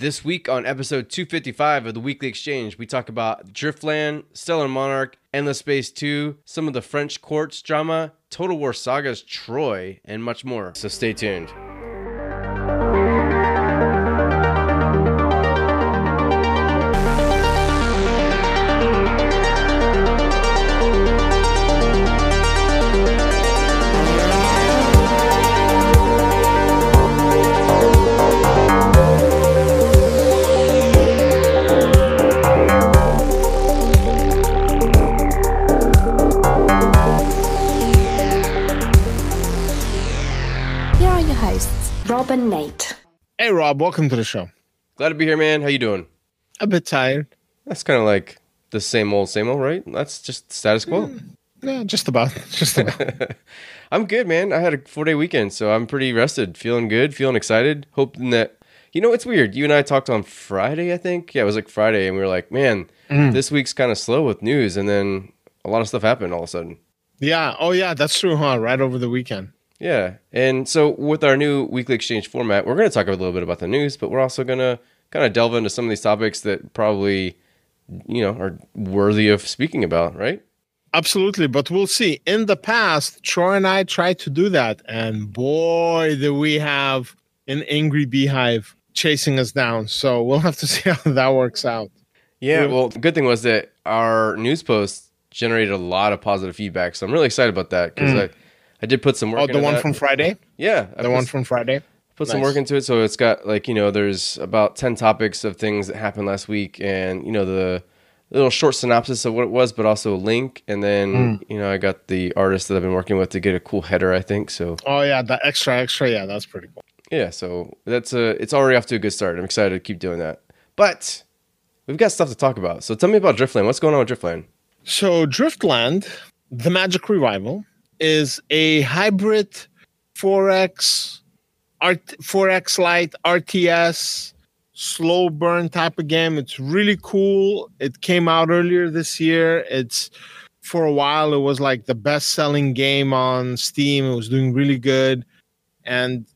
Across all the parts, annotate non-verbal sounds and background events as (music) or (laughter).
This week on episode 255 of the Weekly Exchange, we talk about Driftland, Stellar Monarch, Endless Space 2, some of the French courts drama, Total War Sagas Troy, and much more. So stay tuned. And Nate. Hey Rob, welcome to the show. Glad to be here, man. How you doing? A bit tired. That's kind of like the same old, same old, right? That's just status quo. Mm, yeah, just about. (laughs) Just about. (laughs) I'm good, man. I had a four day weekend, so I'm pretty rested, feeling good, feeling excited, hoping that. You know, it's weird. You and I talked on Friday, I think. Yeah, it was like Friday, and we were like, man, mm. this week's kind of slow with news. And then a lot of stuff happened all of a sudden. yeah. Oh yeah, that's true, huh? Right over the weekend. Yeah. And so with our new weekly exchange format, we're going to talk a little bit about the news, but we're also going to kind of delve into some of these topics that probably, you know, are worthy of speaking about, right? Absolutely, but we'll see. In the past, Troy and I tried to do that, and boy, do we have an angry beehive chasing us down. So we'll have to (laughs) see how that works out. Yeah. Well, the good thing was that our news post generated a lot of positive feedback. So I'm really excited about that because mm. I, I did put some work Oh, into the one that. from Friday. Yeah. I The put one from Friday. put some work into it so it's got like you know there's about 10 topics of things that happened last week and you know the little short synopsis of what it was but also a link and then Hmm. you know i got the artist that i've been working with to get a cool header i think so Oh yeah, the extra extra. Yeah, that's pretty cool. yeah so that's a it's already off to a good start i'm excited to keep doing that but we've got stuff to talk about so tell me about driftland what's going on with driftland So Driftland, the Magic Revival, is a hybrid 4X, Art, 4X Lite RTS, slow burn type of game. It's really cool. It came out earlier this year. It's for a while it was like the best selling game on Steam. It was doing really good. And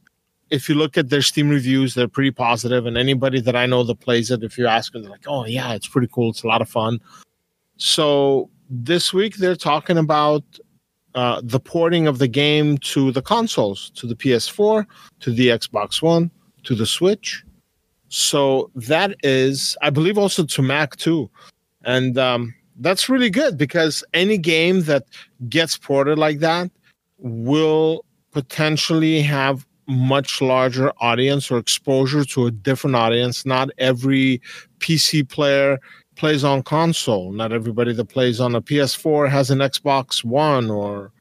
if you look at their Steam reviews, they're pretty positive. And anybody that I know that plays it, if you ask them, they're like, oh, yeah, it's pretty cool. It's a lot of fun. So this week they're talking about uh, the porting of the game to the consoles, to the PS4, to the Xbox One, to the Switch. So that is, I believe, also to Mac too, and um, that's really good because any game that gets ported like that will potentially have much larger audience or exposure to a different audience. Not every PC player plays on console. Not everybody that plays on a PS4 has an Xbox One or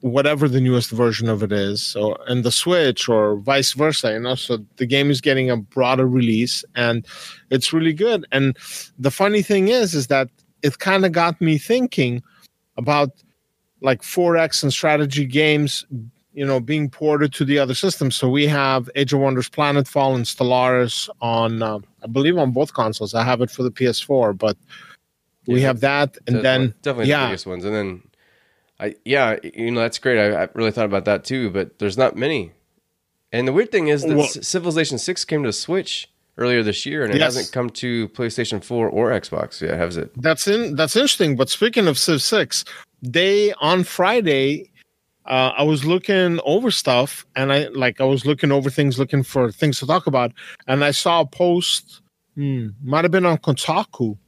whatever the newest version of it is, or and the Switch or vice versa. You know, so the game is getting a broader release, and it's really good. And the funny thing is, is that it kind of got me thinking about like 4X and strategy games you know being ported to the other systems so we have age of wonders planetfall and stellaris on uh, i believe on both consoles. I have it for the ps4 but we Yeah, have that and then one- definitely the yeah. biggest ones. And then i yeah you know that's great. I, I really thought about that too but there's not many. And the weird thing is that Well- civilization 6 came to switch earlier this year and it Yes. hasn't come to playstation 4 or xbox yet has it? That's in that's interesting but speaking of civ 6 they on friday uh, I was looking over stuff and I like I was looking over things, looking for things to talk about, and I saw a post, hmm, might have been on Kotaku,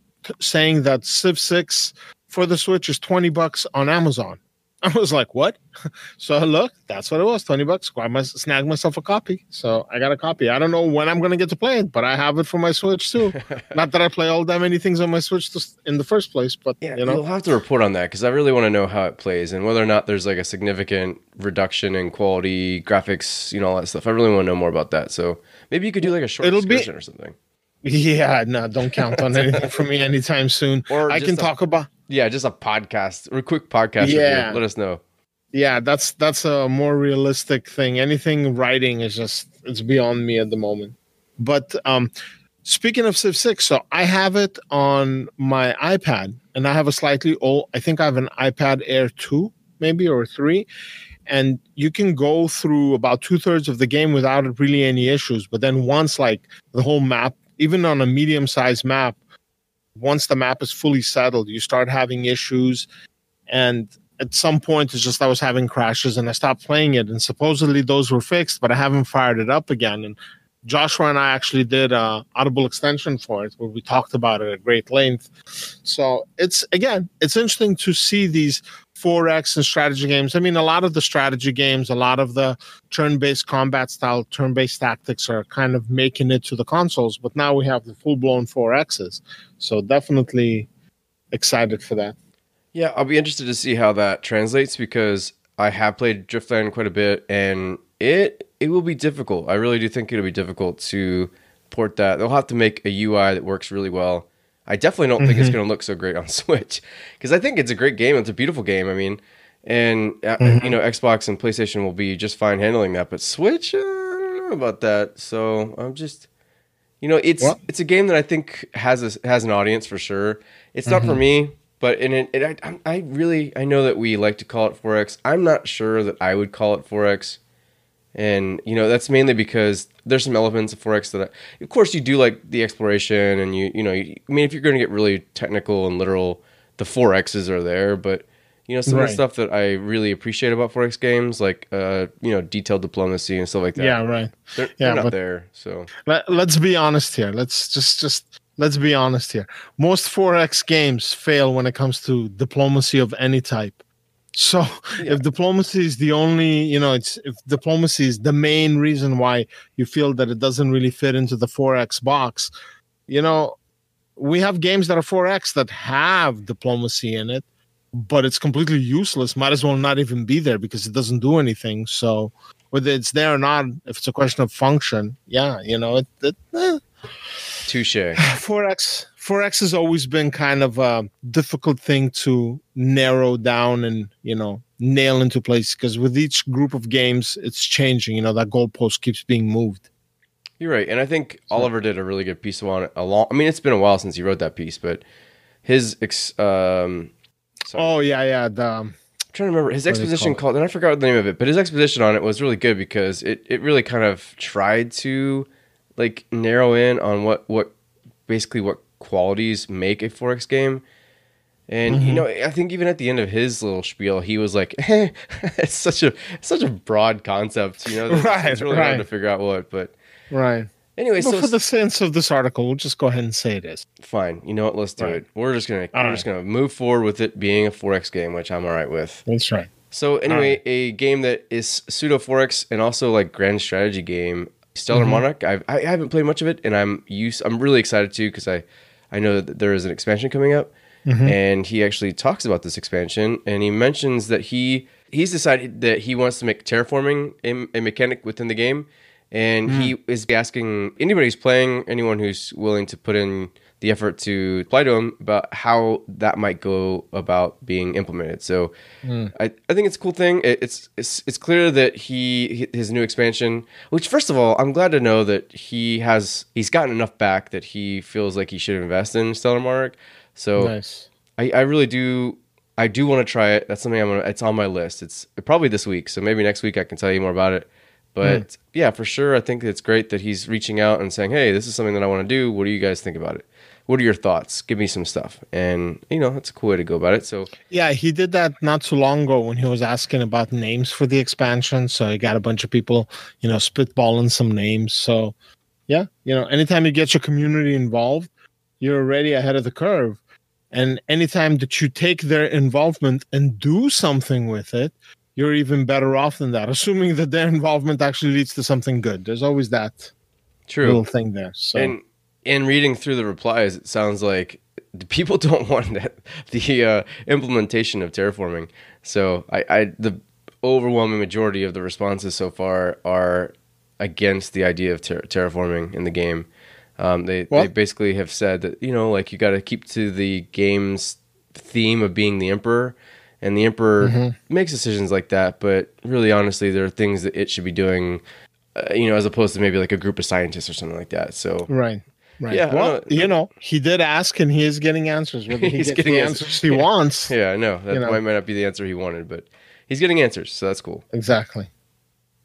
saying that Civ Six for the Switch is twenty bucks on Amazon. I was like, what? (laughs) So look, that's what it was, twenty bucks. I must snag myself a copy. So I got a copy. I don't know when I'm gonna get to play it, but I have it for my Switch too. (laughs) Not that I play all that many things on my Switch to, in the first place, but yeah you know, you'll have to report on that because i really want to know how it plays and whether or not there's like a significant reduction in quality graphics you know all that stuff i really want to know more about that so Maybe you could do like a short It'll be- or something. (laughs) Yeah, no, don't count on anything from me anytime soon. Or I can a- talk about. Yeah, just a podcast or a quick podcast. Yeah. Review. Let us know. Yeah, that's that's a more realistic thing. Anything writing is just it's beyond me at the moment. But um speaking of Civ 6, so I have it on my iPad and I have a slightly old I think I have an iPad Air 2 maybe or 3 and you can go through about two thirds of the game without really any issues. But then once like the whole map, even on a medium sized map, once the map is fully settled, you start having issues. And at some point, it's just I was having crashes and I stopped playing it. And supposedly those were fixed, but I haven't fired it up again. And Joshua and I actually did a Audible extension for it where we talked about it at great length. So it's again, it's interesting to see these 4X and strategy games. I mean, a lot of the strategy games, a lot of the turn-based combat style, turn-based tactics are kind of making it to the consoles, but now we have the full-blown 4Xs. So definitely excited for that. Yeah, I'll be interested to see how that translates because I have played Driftland quite a bit, and it it will be difficult. I really do think it'll be difficult to port that. They'll have to make a UI that works really well. I definitely don't think it's going to look so great on (laughs) Switch because I think it's a great game. It's a beautiful game. I mean, and uh, you know, Xbox and PlayStation will be just fine handling that, but Switch, uh, I don't know about that. So I'm just, you know, it's What? it's a game that I think has a, has an audience for sure. It's not for me, but in it, it I, I really I know that we like to call it 4X. I'm not sure that I would call it 4X. And you know that's mainly because there's some elements of 4X that, I, of course, you do like the exploration, and you you know, you, I mean, if you're going to get really technical and literal, the 4Xs are there. But you know, some of the stuff that I really appreciate about 4X games, like uh, you know, detailed diplomacy and stuff like that, Yeah, right. they're, yeah, they're not but- there. So Let, let's be honest here. Let's just just let's be honest here. Most 4X games fail when it comes to diplomacy of any type. So if diplomacy is the only, you know, it's if diplomacy is the main reason why you feel that it doesn't really fit into the 4X box, you know, we have games that are 4X that have diplomacy in it, but it's completely useless. Might as well not even be there because it doesn't do anything. So whether it's there or not, if it's a question of function, yeah, you know, it, it eh. touche. (sighs) 4x 4x has always been kind of a difficult thing to narrow down and you know nail into place because with each group of games it's changing you know that goalpost keeps being moved You're right, and I think Oliver did a really good piece on it. A long, I mean, it's been a while since he wrote that piece, but his ex, um, sorry, oh yeah yeah the I'm trying to remember his exposition call called, and I forgot the name of it, but his exposition on it was really good because it, it really kind of tried to like narrow in on what what basically what qualities make a 4X game. And Mm-hmm. you know, I think even at the end of his little spiel, he was like, eh, (laughs) "It's such a such a broad concept, you know. It's, Right, it's really hard to figure out what." But right anyway, but so for the sense of this article we'll just go ahead and say it is Fine. You know what? Let's do Right. it. We're just gonna All we're just gonna move forward with it being a 4X game, which I'm all right with. that's right So anyway, a game that is pseudo 4X and also like grand strategy game, Stellar Mm-hmm. Monarch. I've, I haven't played much of it, and I'm used. I'm really excited too because I I know that there is an expansion coming up, Mm-hmm. and he actually talks about this expansion, and he mentions that he he's decided that he wants to make terraforming a, a mechanic within the game, and he Mm. is asking anybody who's playing, anyone who's willing to put in the effort to apply to him about how that might go about being implemented. So hmm. I, I think it's a cool thing. It, it's it's it's clear that he his new expansion, which first of all, I'm glad to know that he has he's gotten enough back that he feels like he should invest in Stellar Monarch. So nice I, I really do I do want to try it. That's something I'm gonna it's on my list. It's probably this week, so maybe next week I can tell you more about it. But hmm. yeah, for sure, I think it's great that he's reaching out and saying, "Hey, this is something that I want to do. What do you guys think about it? What are your thoughts? Give me some stuff." And you know, that's a cool way to go about it. So Yeah, he did that not too long ago when he was asking about names for the expansion. So he got a bunch of people, you know, spitballing some names. So yeah, you know, anytime you get your community involved, you're already ahead of the curve. And anytime that you take their involvement and do something with it, you're even better off than that, (laughs) assuming that their involvement actually leads to something good. There's always that true. little thing there. So And in reading through the replies, it sounds like the (laughs) people don't (laughs) want that, the uh, implementation of terraforming. So I, I, the overwhelming majority of the responses so far are against the idea of ter- terraforming in the game. Um, they Well- they basically have said that you know like you got to keep to the game's theme of being the emperor, and the emperor Mm-hmm. makes decisions like that. But really, honestly, there are things that it should be doing, uh, you know, as opposed to maybe like a group of scientists or something like that. So Right. Right. Yeah, Well, you know, he did ask and he is getting answers. Whether he (laughs) He's gets getting the answers. answers he wants. (laughs) yeah, I know that You know. might, not be the answer he wanted, but he's getting answers, so that's cool. Exactly.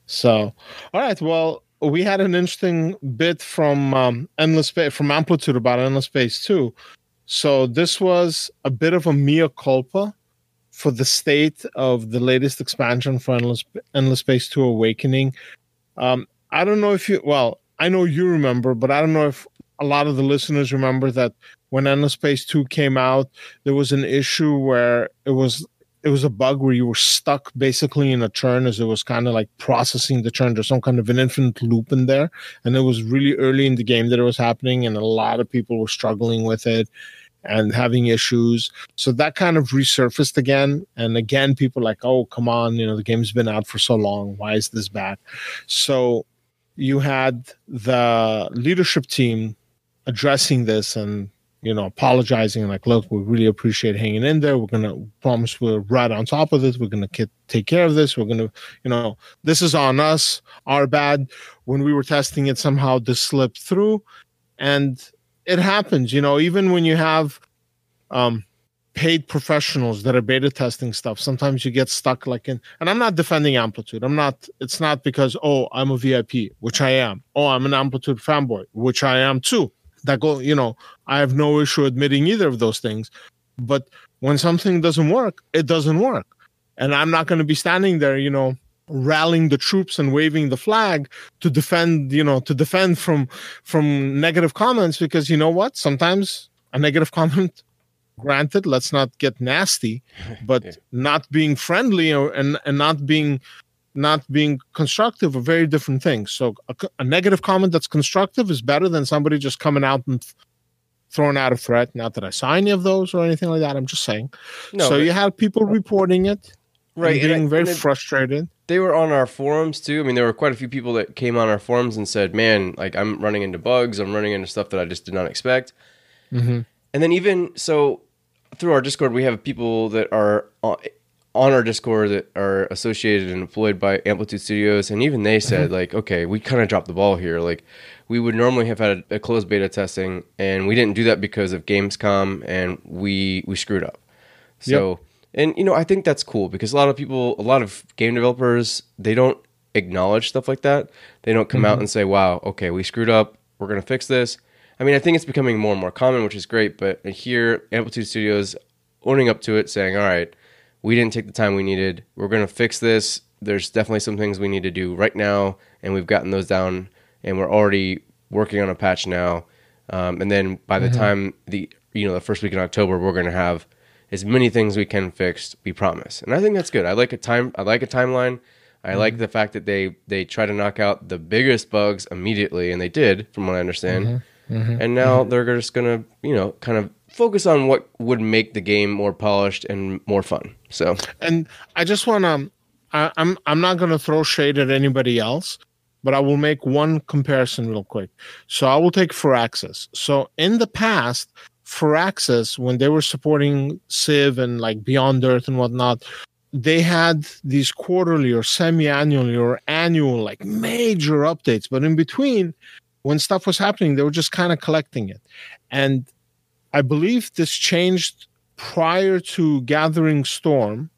So, all right. Well, we had an interesting bit from um, Endless Space, from Amplitude about Endless Space 2. So this was a bit of a mea culpa for the state of the latest expansion for Endless, Endless Space 2 Awakening. Um, I don't know if you, well, I know you remember, but I don't know if a lot of the listeners remember that when Endless Space 2 came out, there was an issue where it was it was a bug where you were stuck basically in a turn as it was kind of like processing the turn. There's some kind of an infinite loop in there. And it was really early in the game that it was happening, and a lot of people were struggling with it and having issues. So that kind of resurfaced again. And again, people like, oh, come on, you know, the game's been out for so long. Why is this back? So you had the leadership team addressing this and you know apologizing like look we really appreciate hanging in there. We're gonna promise we're right on top of this. We're gonna get, take care of this. We're gonna you know this is on us our bad. When we were testing it somehow this slipped through. And it happens you know even when you have um paid professionals that are beta testing stuff sometimes you get stuck like in and i'm not defending amplitude. I'm not it's not because oh i'm a vip which i am. Oh i'm an amplitude fanboy which i am too that go you know i have no issue admitting either of those things. But when something doesn't work it doesn't work. And i'm not going to be standing there you know rallying the troops and waving the flag to defend you know to defend from from negative comments because you know what? Sometimes a negative (laughs) comment granted let's not get nasty (laughs) but Yeah. not being friendly or, and and not being not being constructive are very different things so a, a negative comment that's constructive is better than somebody just coming out and th- throwing out a threat not that i saw any of those or anything like that i'm just saying No, so you had people reporting it right, and and I- very frustrated they were on our forums too. I mean, there were quite a few people that came on our forums and said, "Man, like I'm running into bugs. I'm running into stuff that I just did not expect." Mhm. And then even so, through our Discord, we have people that are on, our Discord that are associated and employed by Amplitude Studios, and even they said, mm-hmm. like, "Okay, we kind of dropped the ball here. Like, we would normally have had a, a closed beta testing, and we didn't do that because of Gamescom, and we we screwed up." So, and you know, I think that's cool because a lot of people, a lot of game developers, they don't acknowledge stuff like that. They don't come out mm-hmm. and say, "Wow, okay, we screwed up. We're gonna fix this." I mean, I think it's becoming more and more common, which is great. But here, Amplitude Studios owning up to it, saying, "All right, we didn't take the time we needed. We're gonna fix this. There's definitely some things we need to do right now, and we've gotten those down, and we're already working on a patch now. Um, and then by the mm-hmm. time the you know the first week in October, we're gonna have as many things we can fix. We promise, and I think that's good. I like a time. I like a timeline. I like mm-hmm. the fact that they they try to knock out the biggest bugs immediately, and they did, from what I understand. Mm-hmm. And now they're just gonna you know kind of focus on what would make the game more polished and more fun. So and I just want to. I'm I'm not going to throw shade at anybody else, but I will make one comparison real quick. So I will take Firaxis. So in the past, Firaxis, when they were supporting Civ and like Beyond Earth and whatnot, they had these quarterly or semi-annually or annual like major updates. But in between, when stuff was happening, they were just kind of collecting it. And I believe this changed prior to Gathering Storm.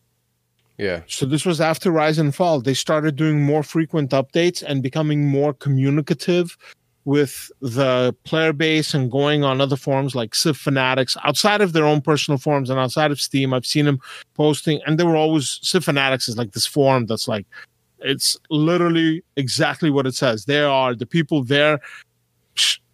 yeah, So this was after Rise and Fall. They started doing more frequent updates and becoming more communicative with the player base and going on other forums like Civ Fanatics outside of their own personal forums and outside of Steam. I've seen them posting, and they were always Civ Fanatics is like this forum that's like it's literally exactly what it says. There are the people there.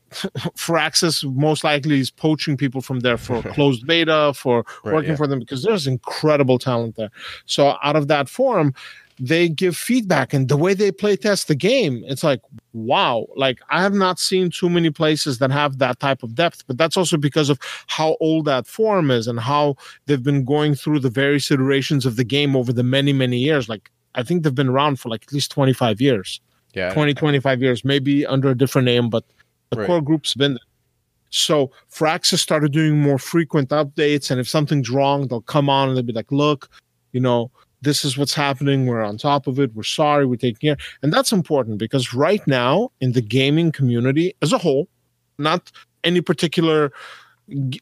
Firaxis most likely is poaching people from there for (laughs) closed beta, for Right, working yeah. for them because there's incredible talent there. So out of that forum, they give feedback and the way they play test the game, it's like, wow. Like I have not seen too many places that have that type of depth, but that's also because of how old that forum is and how they've been going through the various iterations of the game over the many, many years. Like I think they've been around for like at least 25 years. Yeah. 20, 25 years, maybe under a different name, but the Right. core group's been there. So Firaxis started doing more frequent updates, and if something's wrong, they'll come on and they'll be like, "Look, you know, this is what's happening. We're on top of it. We're sorry. We're taking care." And that's important because right now in the gaming community as a whole, not any particular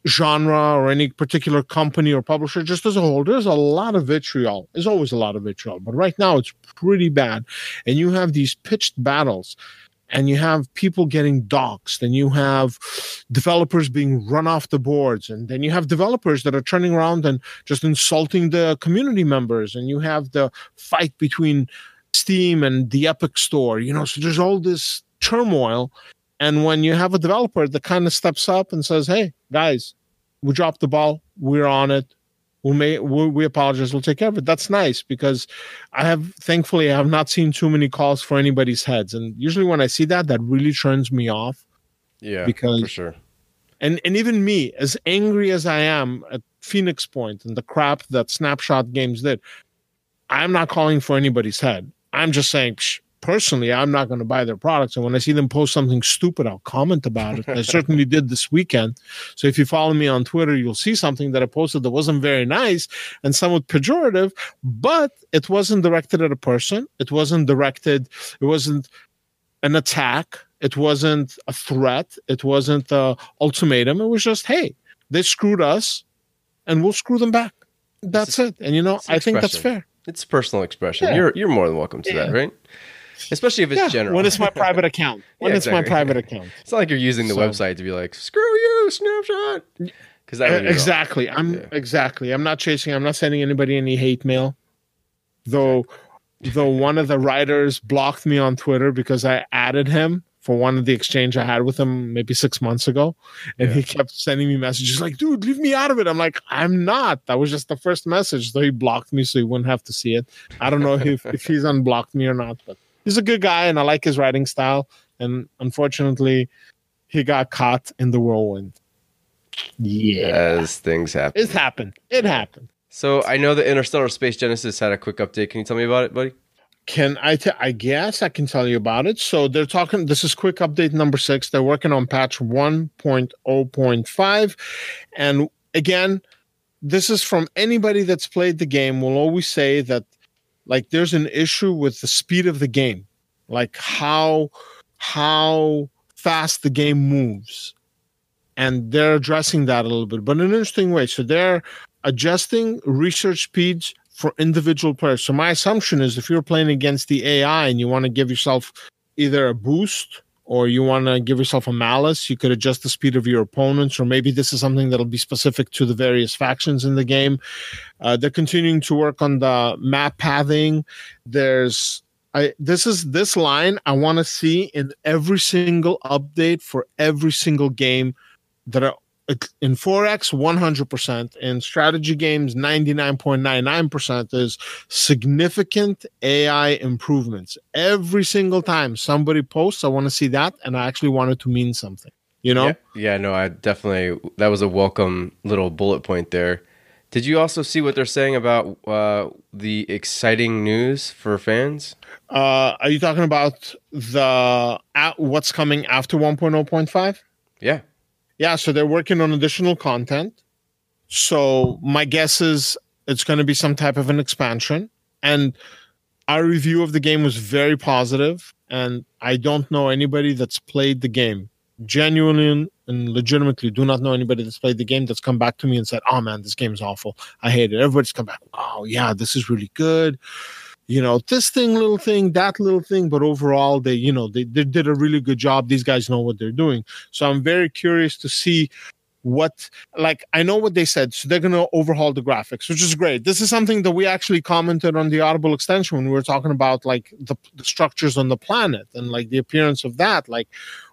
genre or any particular company or publisher, just as a whole, there's a lot of vitriol. There's always a lot of vitriol, but right now it's pretty bad. And you have these pitched battles and you have people getting doxxed and you have developers being run off the boards and then you have developers that are turning around and just insulting the community members and you have the fight between steam and the epic store you know so there's all this turmoil and when you have a developer that kind of steps up and says hey guys we dropped the ball we're on it we may we, we apologize we'll take care of it that's nice because i have thankfully i have not seen too many calls for anybody's heads and usually when i see that that really turns me off Yeah. because- for sure. and and even me as angry as i am at phoenix point and the crap that snapshot games did i'm not calling for anybody's head i'm just saying psh, personally i'm not going to buy their products. And when i see them post something stupid i'll comment about it. I (laughs) certainly did this weekend. So if you follow me on twitter you'll see something that i posted that wasn't very nice and somewhat pejorative but it wasn't directed at a person. It wasn't directed it wasn't an attack. It wasn't a threat. It wasn't a ultimatum. It was just hey they screwed us and we'll screw them back. That's it. And you know it's i think that's fair. It's personal expression. Yeah. You're you're more than welcome to that, right? Especially if it's yeah, general. when it's my private account. (laughs) When Yeah, it's my private account. It's not like you're using the So- website to be like, screw you, snapshot. Because that Uh, exactly. I'm Yeah. exactly. I'm not chasing i'm not sending anybody any hate mail. Though though one of the writers blocked me on twitter because i added him for one of the exchange i had with him maybe six months ago. And he kept sending me messages like dude leave me out of it. I'm like i'm not. That was just the first message. So he blocked me so he wouldn't have to see it. I don't know if, if he's unblocked me or not but he's a good guy and i like his writing style and unfortunately he got caught in the whirlwind yeah As things happen. it happened. It happened. So I know that Interstellar Space Genesis had a quick update. Can you tell me about it, buddy? Can I? T- I guess I can tell you about it. So they're talking. This is quick update number six. They're working on patch 1.0.5, and again, this is from anybody that's played the game. Will always say that, like, there's an issue with the speed of the game, like how how fast the game moves, and they're addressing that a little bit, but in an interesting way. So they're adjusting research speeds for individual players. So my assumption is if you're playing against the AI and you want to give yourself either a boost or you want to give yourself a malice, you could adjust the speed of your opponents, or maybe this is something that'll be specific to the various factions in the game. Uh, they're continuing to work on the map pathing. There's I, this is this line I want to see in every single update for every single game that are in 4x 100% in strategy games 99.99% is significant ai improvements. Every single time somebody posts i want to see that and i actually want it to mean something you know? Yeah, yeah, no, I definitely that was a welcome little bullet point there. Did you also see what they're saying about uh, the exciting news for fans? uh are you talking about the at what's coming after 1.0.5 Yeah, yeah so they're working on additional content. So my guess is it's going to be some type of an expansion. And our review of the game was very positive and i don't know anybody that's played the game. Genuinely and legitimately do not know anybody that's played the game that's come back to me and said oh man this game is awful. I hate it. Everybody's come back oh yeah this is really good you know this thing little thing that little thing but overall they you know they, they did a really good job. These guys know what they're doing. So i'm very curious to see what like i know what they said so they're going to overhaul the graphics which is great. This is something that we actually commented on the audible extension when we were talking about like the, the structures on the planet and like the appearance of that. Like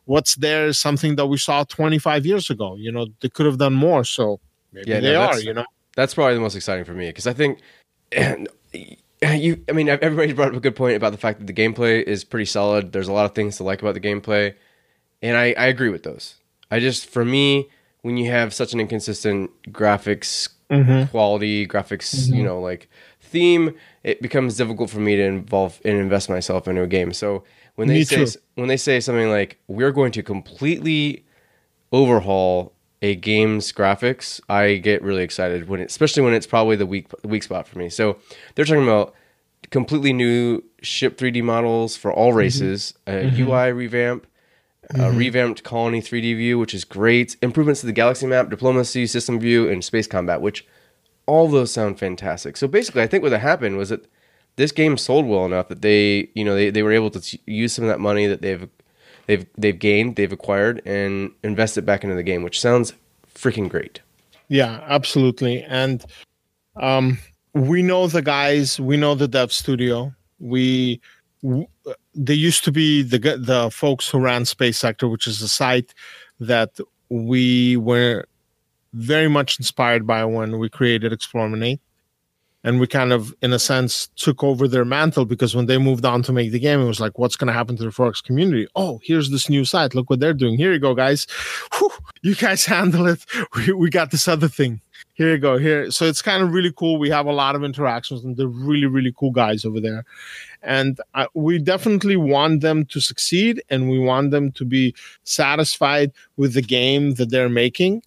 what's there is something that we saw 25 years ago you know they could have done more so maybe Yeah, no, they are that's- you know? that's probably the most exciting for me because I think (clears throat) (laughs) you. I mean, everybody brought up a good point about the fact that the gameplay is pretty solid. There's a lot of things to like about the gameplay, and I, I agree with those. I just, for me, when you have such an inconsistent graphics mm-hmm. quality, graphics, you mm-hmm. know, like theme, it becomes difficult for me to involve and invest myself into a game. So when they Me say too. when they say something like we're going to completely overhaul a game's graphics, I get really excited when it, especially when it's probably the weak weak spot for me. So they're talking about completely new ship 3D models for all mm-hmm. races, a mm-hmm. UI revamp, a mm-hmm. revamped colony 3D view, which is great, improvements to the galaxy map, diplomacy, system view, and space combat, which all those sound fantastic. So basically, I think what happened was that this game sold well enough that they, you know, they, they were able to use some of that money that they've they've they've gained, they've acquired, and invest it back into the game, which sounds freaking great. Yeah, absolutely. And um, we know the guys. We know the dev studio. We w- they used to be the the folks who ran Space Sector, which is a site that we were very much inspired by when we created Explorminate. And we kind of, in a sense, took over their mantle because when they moved on to make the game, it was like, what's going to happen to the 4X community? Oh, here's this new site. Look what they're doing. Here you go, guys. Whew, you guys (laughs) handle it. We, we got this other thing. Here you go. Here. So it's kind of really cool. We have a lot of interactions and they're really, really cool guys over there. And I, we definitely want them to succeed and we want them to be satisfied with the game that they're making.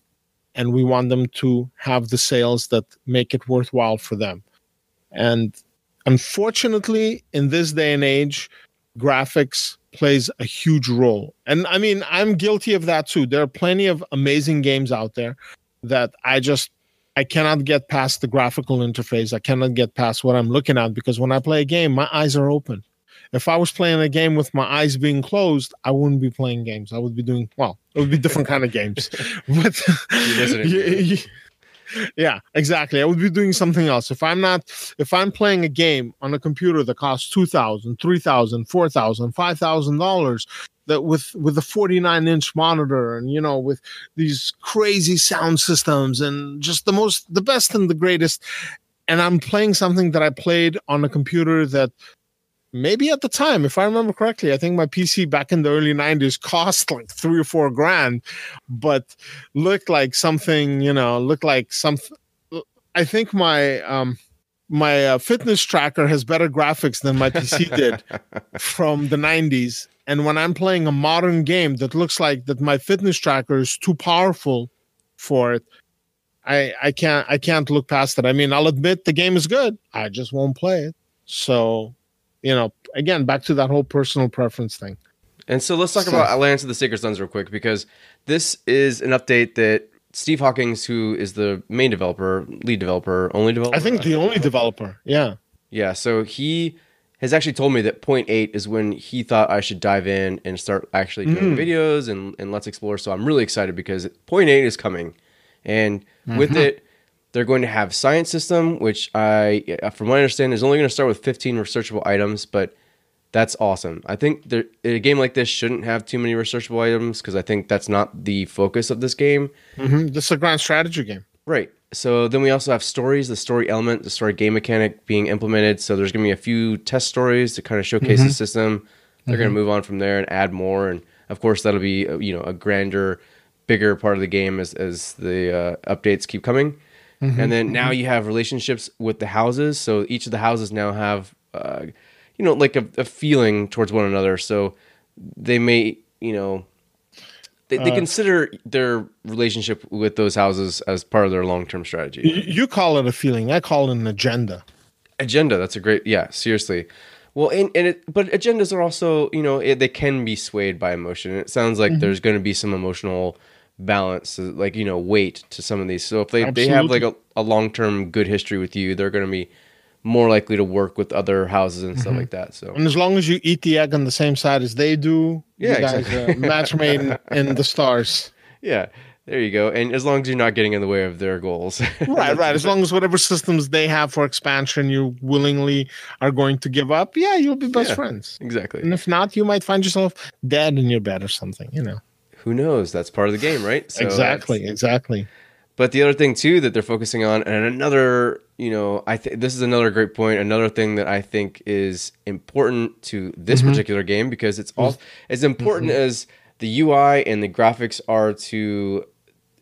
And we want them to have the sales that make it worthwhile for them. And unfortunately, in this day and age, graphics plays a huge role. And I mean, I'm guilty of that too. There are plenty of amazing games out there that I just I cannot get past the graphical interface. I cannot get past what I'm looking at because when I play a game, my eyes are open. If I was playing a game with my eyes being closed, I wouldn't be playing games. I would be doing well. It would be different kind of games. (laughs) But listening (laughs) to Yeah, exactly. I would be doing something else. If I'm not if I'm playing a game on a computer that costs two thousand, three thousand, four thousand, five thousand dollars, that with with a 49 inch monitor and you know with these crazy sound systems and just the most the best and the greatest and i'm playing something that i played on a computer that maybe at the time if i remember correctly i think my pc back in the early 90s cost like three or four grand but looked like something you know looked like something i think my um my uh, fitness tracker has better graphics than my pc (laughs) did from the 90s and when i'm playing a modern game that looks like that my fitness tracker is too powerful for it i i can't i can't look past it. I mean i'll admit the game is good. I just won't play it. So you know again back to that whole personal preference thing And so let's talk So- about Alliance of the Sacred Suns real quick because this is an update that Steve Hawkins, who is the main developer, lead developer, only developer. i think the only developer yeah Yeah, so he has actually told me that point eight is when he thought I should dive in and start actually doing mm. videos and, and let's explore. So I'm really excited because point eight is coming. And with mm-hmm. it, they're going to have science system, which I, from what I understand, is only going to start with 15 researchable items, but that's awesome. I think there, a game like this shouldn't have too many researchable items because I think that's not the focus of this game. hmm this is a grand strategy game Right. So then we also have stories, the story element, the story game mechanic being implemented. So there's going to be a few test stories to kind of showcase the system. They're going to move on from there and add more, and of course that'll be uh, you know a grander, bigger part of the game as as the uh, updates keep coming. Mm-hmm. And then now mm-hmm. you have relationships with the houses. So each of the houses now have uh, you know like a, a feeling towards one another. So they may you know they, they uh, consider their relationship with those houses as part of their long-term strategy. You, call it a feeling. I call it an agenda. Agenda. That's a great yeah seriously. Well and, and it but agendas are also you know it, they can be swayed by emotion. It sounds like mm-hmm. there's going to be some emotional balance like you know weight to some of these so if they, they have like a, a long-term good history with you they're going to be more likely to work with other houses and stuff mm-hmm. like that so And as long as you eat the egg on the same side as they do, Yeah, you guys exactly. match made in, in the stars. (laughs) yeah there you go and as long as you're not getting in the way of their goals (laughs) Right, right. As long as whatever systems they have for expansion you willingly are going to give up, yeah, you'll be best Yeah. friends. exactly And if not, you might find yourself dead in your bed or something, you know. Who knows that's part of the game right So exactly, exactly. But the other thing too that they're focusing on, and another, you know, I think this is another great point. Another thing that I think is important to this mm-hmm. particular game because it's all mm-hmm. as important mm-hmm. as the UI and the graphics are to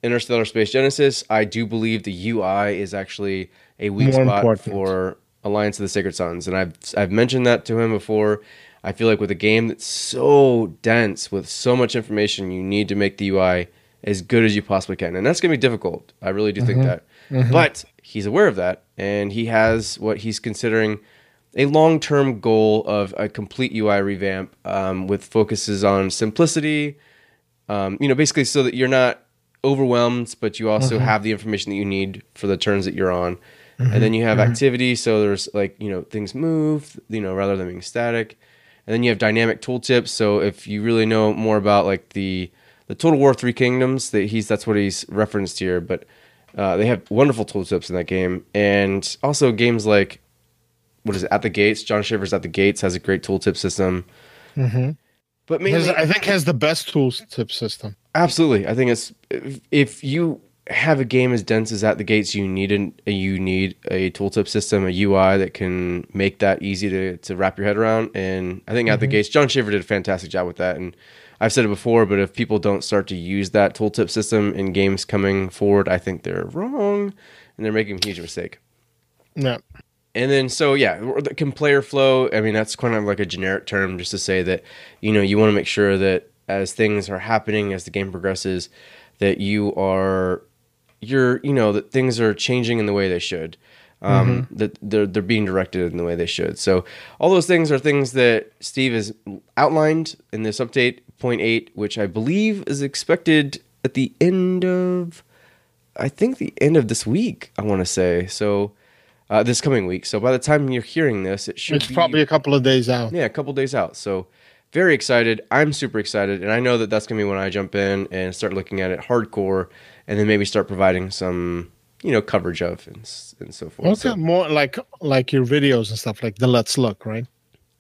Interstellar Space Genesis. I do believe the UI is actually a weak More spot important. for Alliance of the Sacred Suns, and I've I've mentioned that to him before. I feel like with a game that's so dense with so much information, you need to make the UI as good as you possibly can, and that's going to be difficult. I really do think mm-hmm. that. Mm-hmm. But he's aware of that, and he has what he's considering a long term goal of a complete UI revamp um, with focuses on simplicity. Um, you know, basically, so that you're not overwhelmed, but you also mm-hmm. have the information that you need for the turns that you're on. And then you have activity, so there's like you know things move, you know, rather than being static. And then you have dynamic tooltips. So if you really know more about like the the Total War Three Kingdoms, that he's that's what he's referenced here. But uh, they have wonderful tooltips in that game, and also games like what is it, At the Gates. Jon Shafer's At the Gates has a great tooltip system. But mainly, Has- I think has the best tools tip system. Absolutely, I think it's if, if you have a game as dense as at the gates, you need an, you need a tooltip system, a UI that can make that easy to, to wrap your head around. And I think at the mm-hmm. gates, Jon Shafer did a fantastic job with that. And I've said it before, but if people don't start to use that tooltip system in games coming forward, I think they're wrong and they're making a huge mistake. Yeah. And then, so yeah, the can player flow. I mean, that's kind of like a generic term just to say that, you know, you want to make sure that as things are happening, as the game progresses, that you are, you're, you know, that things are changing in the way they should. Um, That they're they're being directed in the way they should. So all those things are things that Steve has outlined in this update point eight, which I believe is expected at the end of I think the end of this week, I want to say. So uh, this coming week. So by the time you're hearing this, it should It's be probably a couple of days out. yeah, a couple days out. So very excited. I'm super excited, and I know that that's gonna be when I jump in and start looking at it hardcore, and then maybe start providing some you know coverage of and and so forth. Okay, So, more like like your videos and stuff like the Let's Look, right?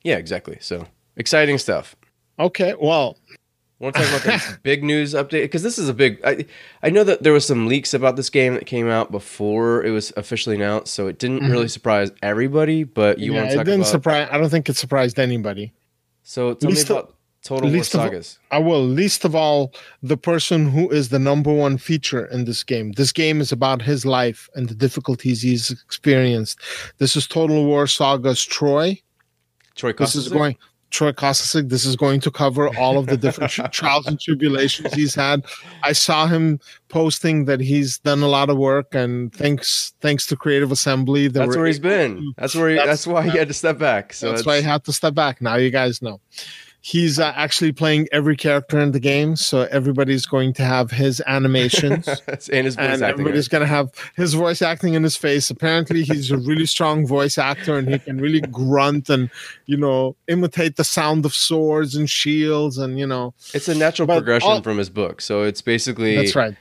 yeah, exactly. So exciting stuff. Okay, well, Want to talk about this (laughs) big news update? Because this is a big. I I know that there was some leaks about this game that came out before it was officially announced, so it didn't really mm-hmm. surprise everybody. But you yeah, want to talk? it didn't about? surprise. I don't think it surprised anybody. so tell me least of- about Total War least of- Sagas. I will. Least of all, the person who is the number one feature in this game. This game is about his life and the difficulties he's experienced. This is Total War Sagas Troy. Troy This is going Troy Costisick. This is going to cover all of the different (laughs) trials and tribulations he's had. I saw him posting that he's done a lot of work, and thanks thanks to Creative Assembly, That's where he's been. That's where. He, that's, That's- why he had to step back. So that's why he had to step back. Now you guys know. He's uh, actually playing every character in the game, so everybody's going to have his animations. (laughs) and his voice and acting. everybody's going to have his voice acting in his face. Apparently, he's a really strong voice actor, and he can really grunt and you know imitate the sound of swords and shields, and you know It's a natural But progression all- from his book. So it's basically that's right.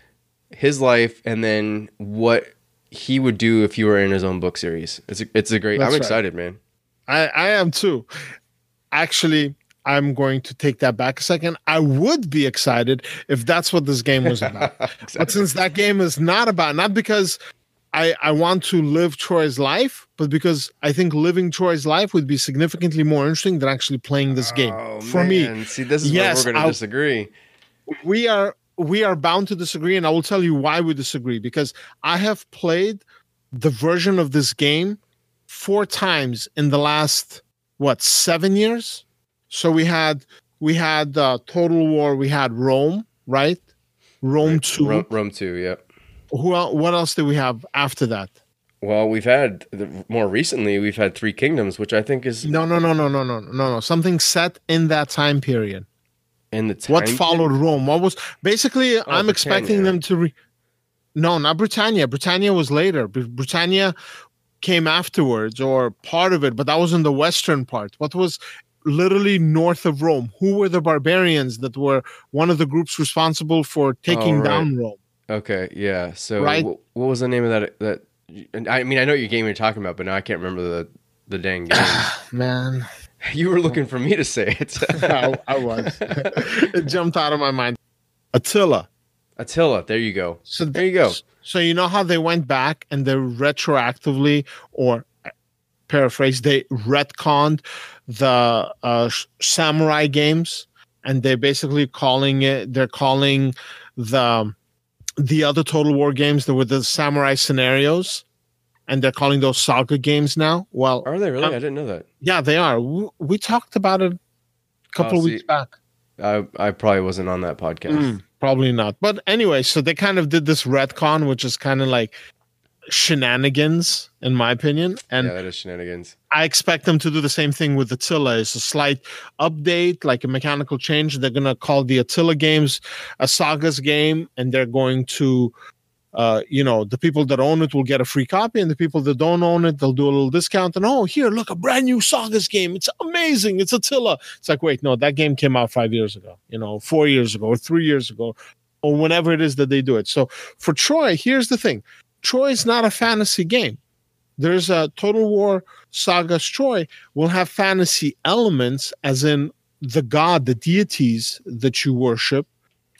his life and then what he would do if he were in his own book series. It's a, it's a great. That's I'm right. excited, man. I, I am too. Actually, I'm going to take that back a second. I would be excited if that's what this game was about. (laughs) But since that game is not about, not because I, I want to live Troy's life, but because I think living Troy's life would be significantly more interesting than actually playing this game. Oh, For me, see, this is yes, where we're going to disagree. we are we are bound to disagree, and I will tell you why we disagree. Because I have played the version of this game four times in the last what seven years. So we had we had uh, Total War, we had Rome, right? Rome two. Rome, Rome two, yeah. Who el- what else did we have after that? Well, we've had the, more recently. We've had Three Kingdoms, which I think is No, no, no, no, no, no, no, no. Something set in that time period. in the time. What followed Rome? What was basically? I'm expecting them to. Re- no, not Britannia. Britannia was later. Br- Britannia came afterwards, or part of it, but that was in the western part. What was literally north of Rome? Who were the barbarians that were one of the groups responsible for taking Oh, right. down Rome? Okay, yeah. So Right. wh- what was the name of that? That and I mean, I know your game you're talking about, but now I can't remember the the dang (sighs) game. Man, (laughs) you were looking for me to say it. (laughs) I, I was. (laughs) it jumped out of my mind. Attila. Attila. There you go. So There you go. So you know how they went back and they retroactively, or paraphrase, they retconned the uh, samurai games, and they're basically calling it. They're calling the the other Total War games that were the samurai scenarios, and they're calling those saga games now. Well, Are they really? Um, I didn't know that. yeah, they are. We, we talked about it a couple Oh, of see- weeks back. I I probably wasn't on that podcast. Mm, probably not. But anyway, so they kind of did this retcon, which is kind of like shenanigans, in my opinion. And yeah, that is shenanigans. I expect them to do the same thing with Attila. It's a slight update, like a mechanical change. They're gonna call the Attila games a Sagas game, and they're going to, uh, you know, the people that own it will get a free copy, and the people that don't own it, they'll do a little discount. And oh, here, look, a brand new Sagas game. It's amazing. It's Attila. It's like, wait, no, that game came out five years ago. You know, four years ago, or three years ago, or whenever it is that they do it. So for Troy, here's the thing: Troy is not a fantasy game. There's a Total War Saga Troy will have fantasy elements, as in the god, the deities that you worship,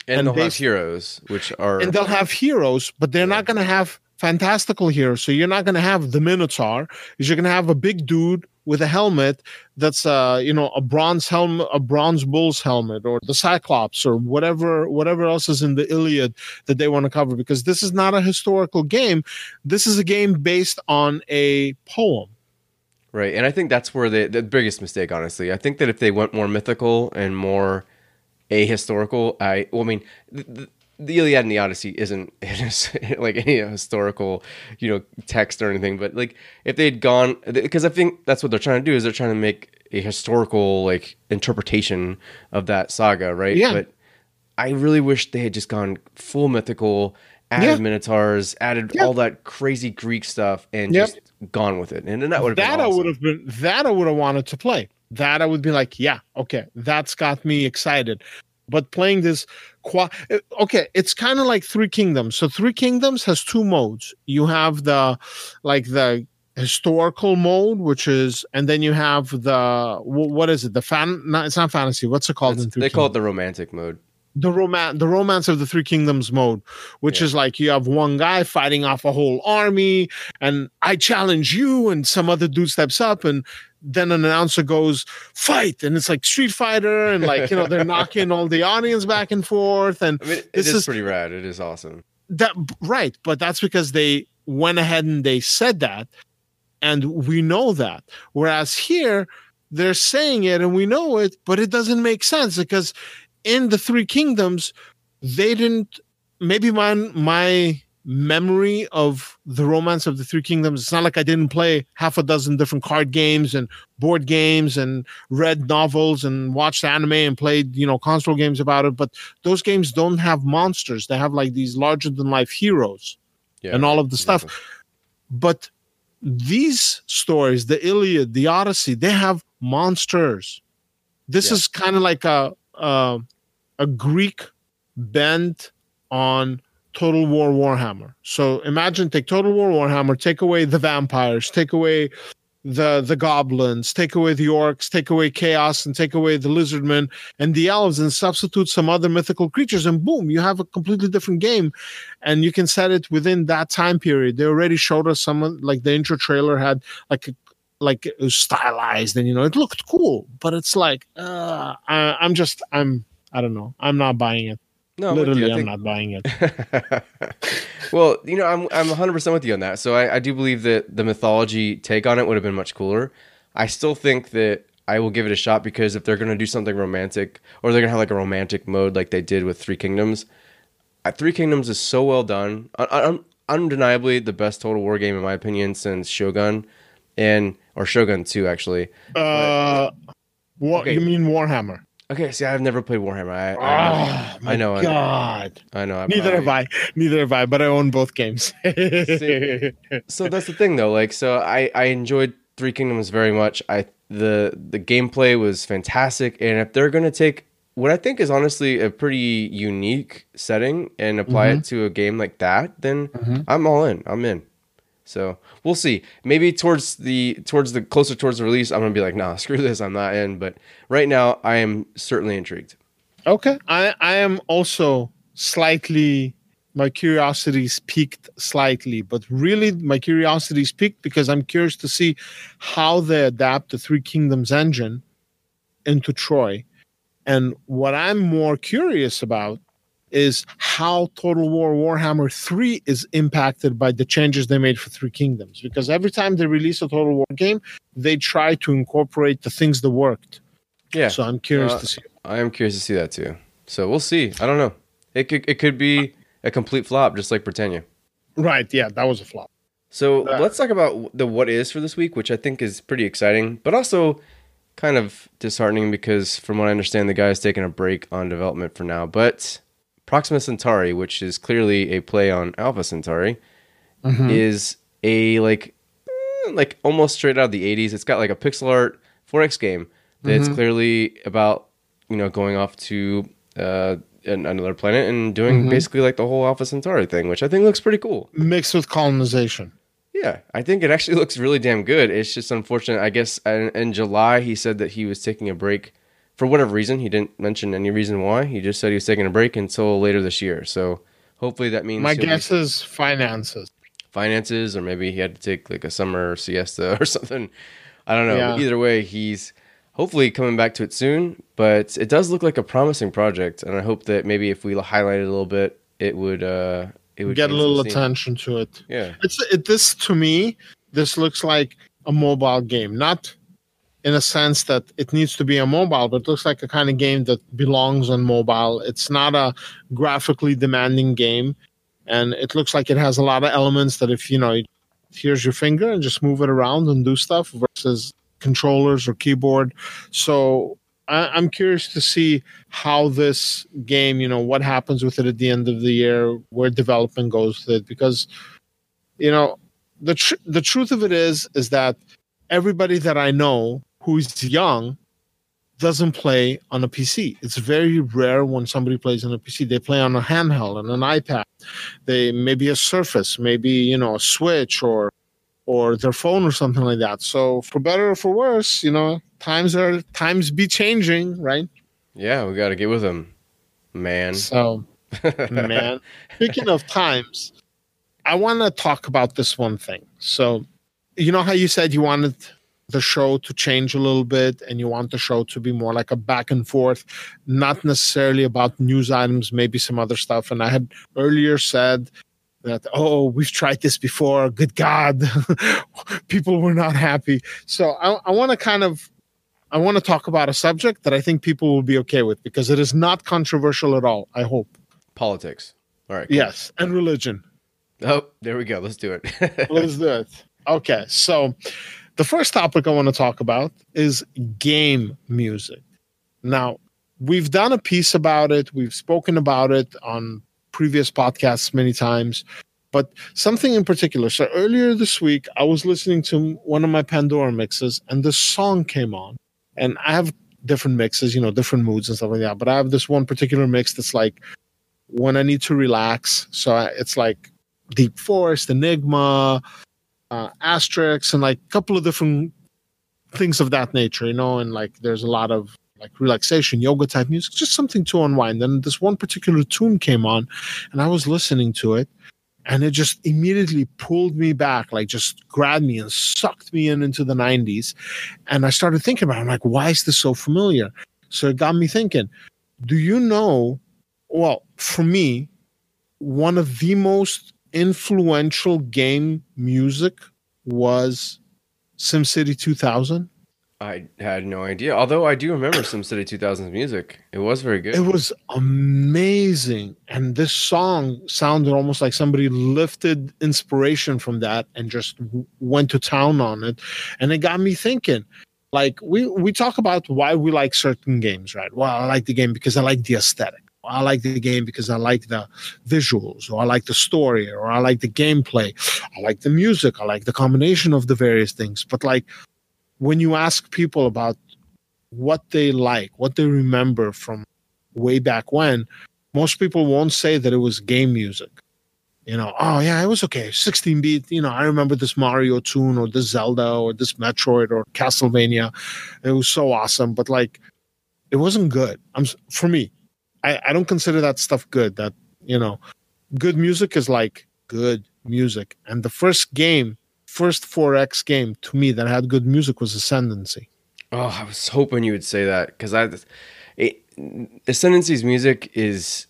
And, And they'll have heroes, which are and they'll have heroes, but they're not going to have fantastical heroes. So you're not going to have the Minotaur. Is you're going to have a big dude with a helmet that's uh you know a bronze helmet, a bronze bull's helmet, or the Cyclops, or whatever whatever else is in the Iliad that they want to cover. Because this is not a historical game. This is a game based on a poem. right. And I think that's where the the biggest mistake, honestly. I think that if they went more mythical and more ahistorical, I well, I mean. The, the, the Iliad and the Odyssey isn't (laughs) like any historical, you know, text or anything. But like, if they'd gone, because I think that's what they're trying to do is they're trying to make a historical like interpretation of that saga, right? Yeah. But I really wish they had just gone full mythical, added Yeah. minotaurs, added Yeah. all that crazy Greek stuff, and Yep. just gone with it. And then that would have that been I would have been that I would have wanted to play. That I would be like, yeah, okay, that's got me excited. But playing this, qua- eh, okay, it's kind of like Three Kingdoms. So Three Kingdoms has two modes. You have the like the historical mode, which is, and then you have the what is it? The fan? No, it's not fantasy. What's it called? In Three they call it the romantic mode. the romance the romance of the three kingdoms mode which Yeah. is like you have one guy fighting off a whole army and i challenge you and some other dude steps up and then an announcer goes fight and it's like street fighter and like you know they're knocking all the audience back and forth and I mean, it This is, is- pretty rad. It is awesome. that right but that's because they went ahead and they said that and we know that whereas here they're saying it and we know it but it doesn't make sense because in the three kingdoms they didn't maybe my my memory of the romance of the three kingdoms it's not like i didn't play half a dozen different card games and board games and read novels and watched anime and played you know console games about it but those games don't have monsters they have like these larger than life heroes Yeah, and all of the stuff exactly. but these stories the iliad the odyssey they have monsters this Yeah. is kind of like a, a a greek bent on total war warhammer so imagine take total war warhammer take away the vampires take away the the goblins take away the orcs take away chaos and take away the lizardmen and the elves and substitute some other mythical creatures and boom you have a completely different game and you can set it within that time period. They already showed us some like the intro trailer had like a, like stylized and you know it looked cool, but it's like uh, I, I'm just I'm I don't know I'm not buying it. No, I'm. Literally, I'm think- not buying it. (laughs) well, you know, I'm I'm 100 percent with you on that. So I, I do believe that the mythology take on it would have been much cooler. I still think that I will give it a shot because if they're going to do something romantic, or they're going to have like a romantic mode like they did with Three Kingdoms, uh, Three Kingdoms is so well done. Un- un- undeniably the best Total War game in my opinion since Shogun, and or Shogun 2 actually. Uh, what Okay. you mean Warhammer? Okay, see, I've never played Warhammer. I, I, Oh I know, I know. God! I know. I Neither have I. Neither have I. But I own both games. (laughs) so that's the thing though like so i i enjoyed three kingdoms very much i the the gameplay was fantastic and if they're going to take what i think is honestly a pretty unique setting and apply it mm-hmm. to a game like that then mm-hmm. i'm all in i'm in so we'll see maybe towards the towards the closer towards the release i'm gonna be like nah (laughs) screw this i'm not in but right now i am certainly intrigued Okay. I, I am also slightly my curiosity's peaked slightly, but really my curiosity's peaked because I'm curious to see how they adapt the Three Kingdoms engine into Troy. And what I'm more curious about is how Total War Warhammer 3 is impacted by the changes they made for Three Kingdoms. Because every time they release a Total War game, they try to incorporate the things that worked. Yeah. So I'm curious Uh, to see. I am curious to see that too. So we'll see. I don't know. It could it could be a complete flop, just like Britannia. Right? Yeah, that was a flop. So Uh, let's talk about the what is for this week, which I think is pretty exciting, but also kind of disheartening because, from what I understand, the guy is taking a break on development for now. But Proxima Centauri, which is clearly a play on Alpha Centauri, is a like eh, like almost straight out of the '80s. It's got like a pixel art 4X game that's clearly about you know going off to uh, another planet and doing basically like the whole Alpha Centauri thing, which I think looks pretty cool. Mixed with colonization. Yeah, I think it actually (laughs) looks really damn good. It's just unfortunate. I guess in, in July he said that he was taking a break for whatever reason. He didn't mention any reason why. He just said he was taking a break until later this year. So hopefully that means My he'll be- guess is finances. finances, or maybe he had to take like a summer siesta (laughs) or something. I don't know. Yeah. Either way, he's hopefully coming back to it soon. But it does look like a promising project, and I hope that maybe if we highlight it a little bit, it would uh, it would Get a little attention to it. Yeah. It's it, this to me. This looks like a mobile game, not in a sense that it needs to be a mobile, but it looks like a kind of game that belongs on mobile. It's not a graphically demanding game, and it looks like it has a lot of elements that if you know, here's your finger and just move it around and do stuff versus controllers or keyboard. So I, I'm curious to see how this game, you know, what happens with it at the end of the year, where development goes with it, because you know the tr- the truth of it is is that everybody that I know who's young doesn't play on a PC. It's very rare when somebody plays on a PC. They play on a handheld and an iPad. They maybe a Surface, maybe you know a Switch or or their phone or something like that. So for better or for worse, you know, times are times be changing, right? Yeah, we got to get with them, man. So man. (laughs) Speaking of times, I want to talk about this one thing. So, you know how you said you wanted the show to change a little bit and you want the show to be more like a back and forth, not necessarily about news items, maybe some other stuff. And I had earlier said that, oh, we've tried this before. Good God, (laughs) people were not happy. So I, I want to kind of I want to talk about a subject that I think people will be okay with because it is not controversial at all. I hope. Politics. All right. cool. Yes, and religion. Oh, there we go. Let's do it. (laughs) Let's do it. Okay, so the first topic I want to talk about is game music. Now, we've done a piece about it, we've spoken about it on previous podcasts many times, but something in particular. So, earlier this week, I was listening to one of my Pandora mixes, and this song came on. And I have different mixes, you know, different moods and stuff like that. But I have this one particular mix that's like when I need to relax. So I, it's like Deep Forest, Enigma, uh, Asterix, and like a couple of different things of that nature, you know. And like there's a lot of like relaxation, yoga type music, just something to unwind. And this one particular tune came on, and I was listening to it, and it just immediately pulled me back, like just grabbed me and sucked me in into the 90s. And I started thinking about it. I'm like, why is this so familiar? So it got me thinking, do you know? Well, for me, one of the most influential game music was SimCity 2000. I had no idea. Although I do remember (coughs) SimCity 2000's music. It was very good. It was amazing. And this song sounded almost like somebody lifted inspiration from that and just went to town on it. And it got me thinking. Like we we talk about why we like certain games, right? Well, I like the game because I like the aesthetic. I like the game because I like the visuals, or I like the story, or I like the gameplay. I like the music. I like the combination of the various things. But like when you ask people about what they like, what they remember from way back when, most people won't say that it was game music. You know, oh yeah, it was okay, 16 beat. You know, I remember this Mario tune or this Zelda or this Metroid or Castlevania. It was so awesome, but like, it wasn't good. I'm for me. I, I don't consider that stuff good. That you know, good music is like good music. And the first game, first 4X game to me that had good music was Ascendancy. Oh, I was hoping you would say that because I, it, Ascendancy's music is.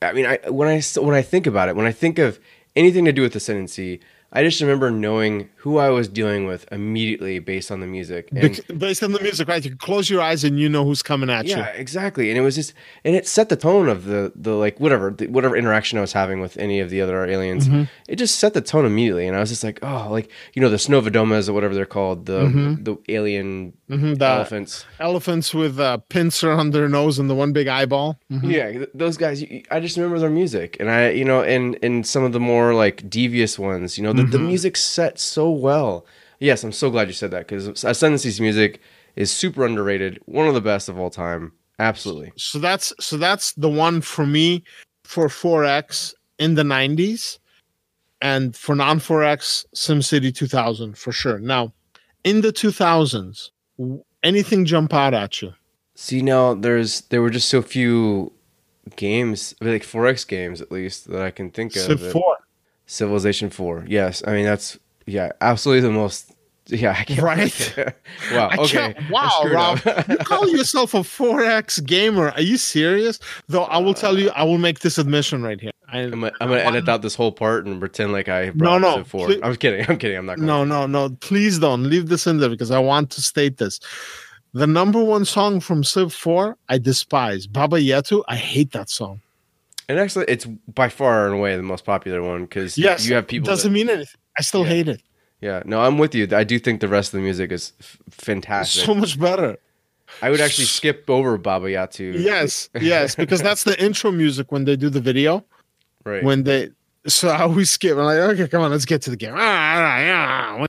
I mean, I when I when I think about it, when I think of anything to do with Ascendancy, I just remember knowing who I was dealing with immediately based on the music. And based on the music, right? You close your eyes and you know who's coming at yeah, you. Yeah, exactly. And it was just, and it set the tone of the the like whatever the, whatever interaction I was having with any of the other aliens. Mm-hmm. It just set the tone immediately, and I was just like, oh, like you know the Snovemdomas or whatever they're called, the the alien Mhm, the- elephants. Elephants with a pincer on their nose and the one big eyeball. Yeah, th- those guys. I just remember their music, and I, you know, and and some of the more like devious ones. You know, the, the mm-hmm. music set so well. Yes, I'm so glad you said that because Ascendancy's music is super underrated. One of the best of all time. Absolutely. So that's so that's the one for me for 4X in the 90s and for non 4X SimCity 2000 for sure. Now, in the 2000s, anything jump out at you? See now, there's there were just so few games, like 4X games at least that I can think of. Civ 4. Civilization 4. Yes, I mean that's yeah, absolutely the most. Yeah, I can't. Right? (laughs) wow. I Okay. wow, Rob. you call (laughs) yourself a 4X gamer. Are you serious? Though I will tell you, I will make this admission right here. I, I'm gonna, I'm gonna edit out this whole part and pretend like I No, brought no, Civ 4. please- I'm kidding. I'm kidding. I'm not. No, no, no. Please don't leave this in there because I want to state this. The number one song from Civ 4, I despise. Baba Yetu, I hate that song. And actually, it's by far and away the most popular one because Yes, you have people. Doesn't that- mean anything. I still Yeah. hate it. yeah, no, I'm with you. I do think the rest of the music is f- fantastic. So much better. I would actually skip over Baba Yetu. Yes, yes, because that's the intro music when they do the video. right. When they, so I always skip. I'm like, okay, come on, let's get to the game. Ah, ah, ah.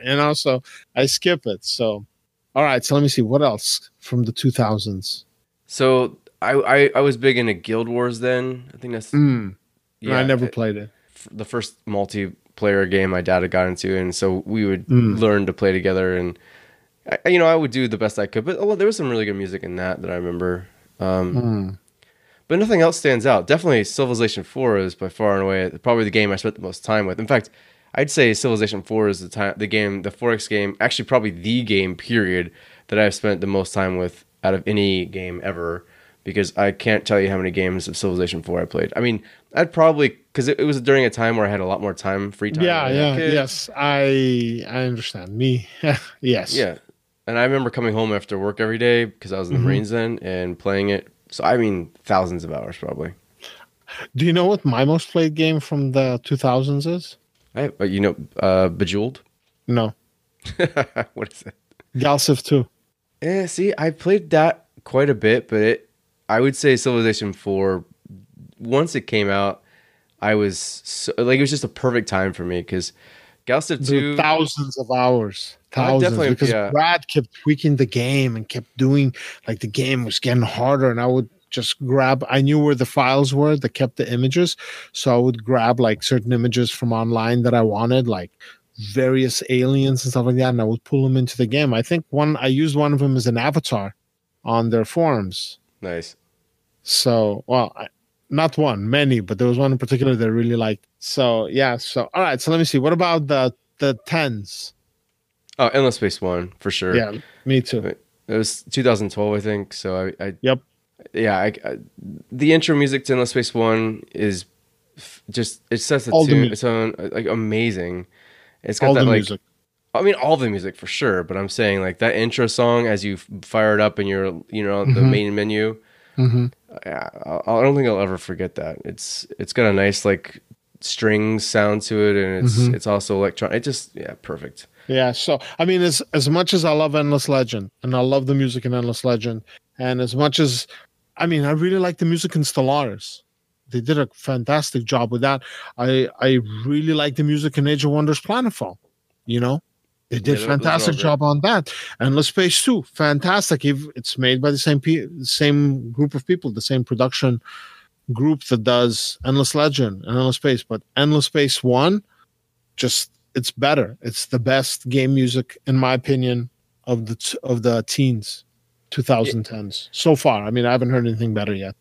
And also, I skip it. So, all right. So let me see what else from the 2000s. so I, I I was big into Guild Wars then. I think that's Mm, yeah. I never played it. the first multiplayer game my dad had got into, and so we would Mm. learn to play together. And I, you know, I would do the best I could. But oh, there was some really good music in that that I remember. Um, Mm. But nothing else stands out. Definitely, Civilization Four is by far and away probably the game I spent the most time with. In fact, I'd say Civilization Four is the time, the game, the 4X game, actually probably the game period that I've spent the most time with out of any game ever. Because I can't tell you how many games of Civilization Four I played. I mean, I'd probably because it, it was during a time where I had a lot more time, free time. Yeah, when I had yeah, kids. yes. I I understand. Me, (laughs) yes. Yeah. And I remember coming home after work every day because I was in Mm-hmm. the Marines then and playing it. So I mean, thousands of hours probably. Do you know what my most played game from the 2000s is? I, uh, you know, uh, Bejeweled. No, (laughs) what is it? Galciv 2. Yeah, see, I played that quite a bit, but it, I would say Civilization Four. Once it came out, I was so, like, it was just a perfect time for me because Galciv There were Two. thousands of hours. Thousands. definitely- because yeah. Brad kept tweaking the game and kept doing like the game was getting harder, and I would just grab. I knew where the files were that kept the images, so I would grab like certain images from online that I wanted, like various aliens and stuff like that, and I would pull them into the game. I think one I used one of them as an avatar on their forums. Nice. So, well, I, not one, many, but there was one in particular that I really liked. So, yeah. So, all right. So let me see. What about the the tens? Oh, Endless Space One for sure. Yeah, me too. It was 2012, I think. So I, I Yep. yeah, I, I, the intro music to Endless Space One is f- just it sets the All the tune. music. Its own like amazing. It's got All that the like music. I mean all the music for sure, but I'm saying like that intro song as you fire it up in your you know the Mm-hmm. main menu. Yeah, I, I don't think I'll ever forget that. It's it's got a nice like string sound to it, and it's Mm-hmm. it's also electronic. It just yeah, perfect. Yeah. So, I mean, as as much as I love Endless Legend and I love the music in Endless Legend, and as much as I mean, I really like the music in Stellaris. They did a fantastic job with that. I I really like the music in Age of Wonders Planetfall. You know, they did Yeah, a those are all fantastic job on that. Endless Space Two, fantastic. If It's made by the same pe- same group of people, the same production group that does Endless Legend and Endless Space. But Endless Space One, just it's better. It's the best game music, in my opinion, of the t- of the teens, 2010s so far. I mean, I haven't heard anything better yet.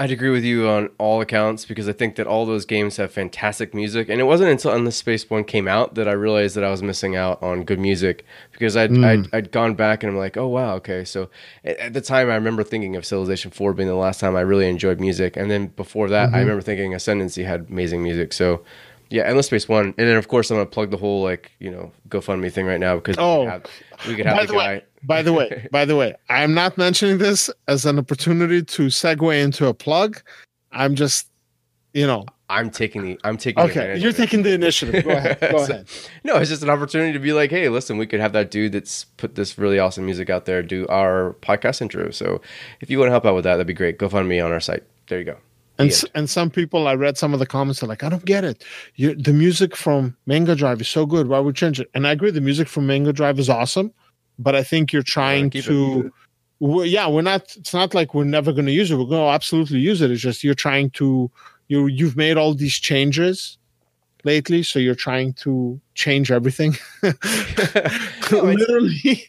I'd agree with you on all accounts because I think that all those games have fantastic music, and it wasn't until Endless Space One came out that I realized that I was missing out on good music because I'd hmm. I'd, I'd gone back and I'm like, oh wow, okay. So at, at the time, I remember thinking of Civilization Four being the last time I really enjoyed music, and then before that, I mm-hmm. remember thinking Ascendancy had amazing music. So Yeah, Endless Space One, and then of course I'm gonna plug the whole like you know GoFundMe thing right now because Oh. we could have, we could have the, the guy. way, by the way, (laughs) by the way, I'm not mentioning this as an opportunity to segue into a plug. I'm just, you know, I'm taking the I'm taking okay. You're taking the initiative. Go ahead. Go (laughs) So- ahead. No, it's just an opportunity to be like, hey, listen, we could have that dude that's put this really awesome music out there do our podcast intro. So if you want to help out with that, that'd be great. GoFundMe on our site. There you go. And s- and some people, I read some of the comments are like, I don't get it. You, the music from Mangadrive is so good. Why would you change it? And I agree, the music from Mangadrive is awesome, but I think you're trying to. We're, yeah, we're not. It's not like we're never going to use it. We're going to absolutely use it. It's just you're trying to. You you've made all these changes lately, so you're trying to change everything. (laughs) No, (laughs) Literally.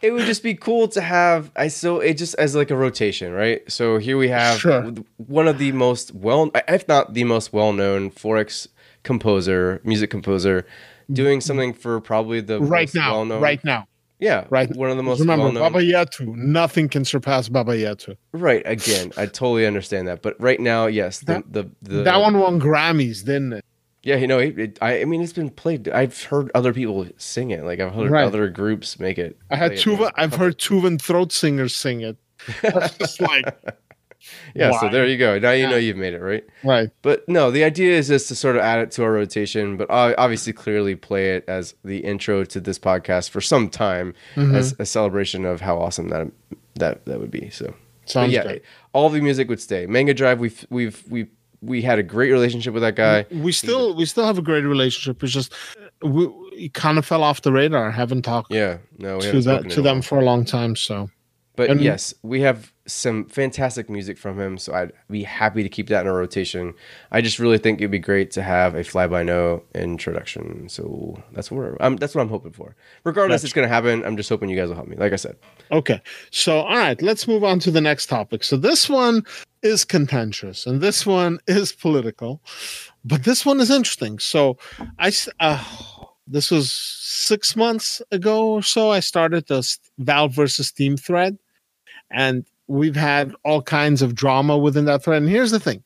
it would just be cool to have I so it just as like a rotation, right? So here we have Sure. one of the most well if not the most well-known 4X composer, music composer doing mm-hmm. something for probably the right most now. well-known Right now. Yeah, Right. One of the most Remember, well-known Baba Yetu. Nothing can surpass Baba Yetu. Right, again, I totally understand that, but right now, yes, the That- the, the that one won Grammys, didn't it? Yeah, you know, it, it, I, I mean, it's been played. I've heard other people sing it. Like I've heard Right. other groups make it. I had. Tuva. I've heard Tuvan throat singers sing it. (laughs) That's just like Yeah, so there you go. Now you know you've made it right. right. But no, the idea is just to sort of add it to our rotation, but obviously clearly play it as the intro to this podcast for some time Mm-hmm. as a celebration of how awesome that that that would be. So but Sounds yeah, good. all the music would stay. Mangadrive, we've we've we we had a great relationship with that guy. We still we still have a great relationship. It's just we, we kind of fell off the radar. haven't talked Yeah, no, we to that to them for a long time. So But And- yes, we have some fantastic music from him, so I'd be happy to keep that in a rotation. I just really think it'd be great to have a Flybyno introduction. So that's where I'm. That's what I'm hoping for. Regardless, it's going to happen. I'm just hoping you guys will help me. Like I said, okay. So all right, let's move on to the next topic. So this one is contentious and this one (laughs) is political, but this one is interesting. So I uh, this was six months ago or so. I started the Valve versus Steam thread, and we've had all kinds of drama within that thread. And here's the thing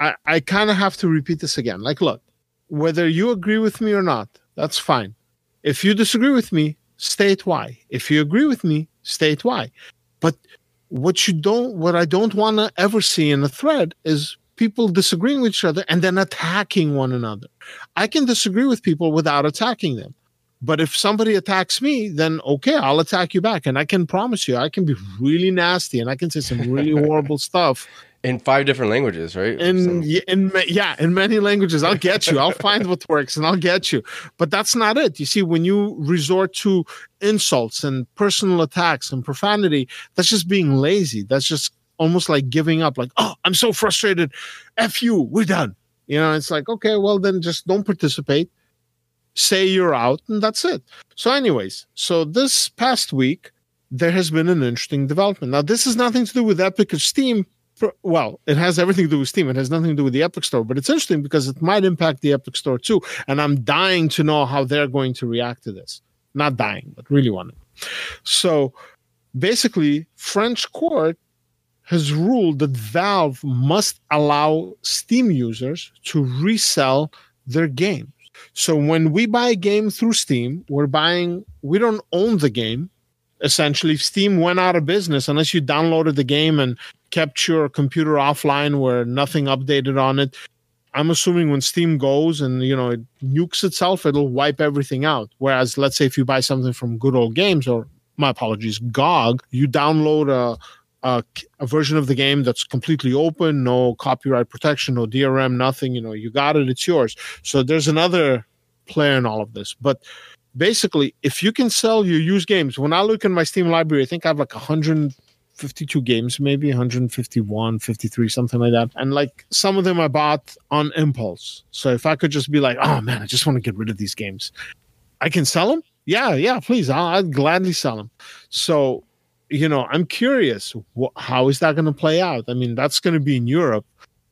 I, I kind of have to repeat this again. Like, look, whether you agree with me or not, that's fine. If you disagree with me, state why. If you agree with me, state why. But what you don't, what I don't want to ever see in a thread is people disagreeing with each other and then attacking one another. I can disagree with people without attacking them. But if somebody attacks me, then okay, I'll attack you back. And I can promise you, I can be really nasty and I can say some really (laughs) horrible stuff. in five different languages, right? In, in yeah, in many languages, I'll get you. I'll find what works and I'll get you. But that's not it. You see, when you resort to insults and personal attacks and profanity, that's just being lazy. That's just almost like giving up. Like, oh, I'm so frustrated. F you. We're done. You know, it's like, okay, well, then just don't participate. Say you're out, and that's it. So, anyways, so this past week, there has been an interesting development. Now, this has nothing to do with Epic or Steam. Well, it has everything to do with Steam. It has nothing to do with the Epic Store, but it's interesting because it might impact the Epic Store too. And I'm dying to know how they're going to react to this. Not dying, but really wanting. So basically, French court has ruled that Valve must allow Steam users to resell their games. So when we buy a game through Steam, we're buying, we don't own the game. Essentially, if Steam went out of business unless you downloaded the game and kept your computer offline where nothing updated on it. I'm assuming when Steam goes and you know it nukes itself, it'll wipe everything out. Whereas, let's say if you buy something from Good Old Games or my apologies, GOG, you download a a, a version of the game that's completely open, no copyright protection, no DRM, nothing. You know, you got it, it's yours. So there's another player in all of this. But basically, if you can sell your used games, when I look in my Steam library, I think I have like 152 games, maybe 151, 53, something like that. And like some of them I bought on impulse. So if I could just be like, oh man, I just want to get rid of these games, I can sell them. Yeah, yeah, please. I'll, I'd gladly sell them. So you know, I'm curious, wh- how is that going to play out? I mean, that's going to be in Europe,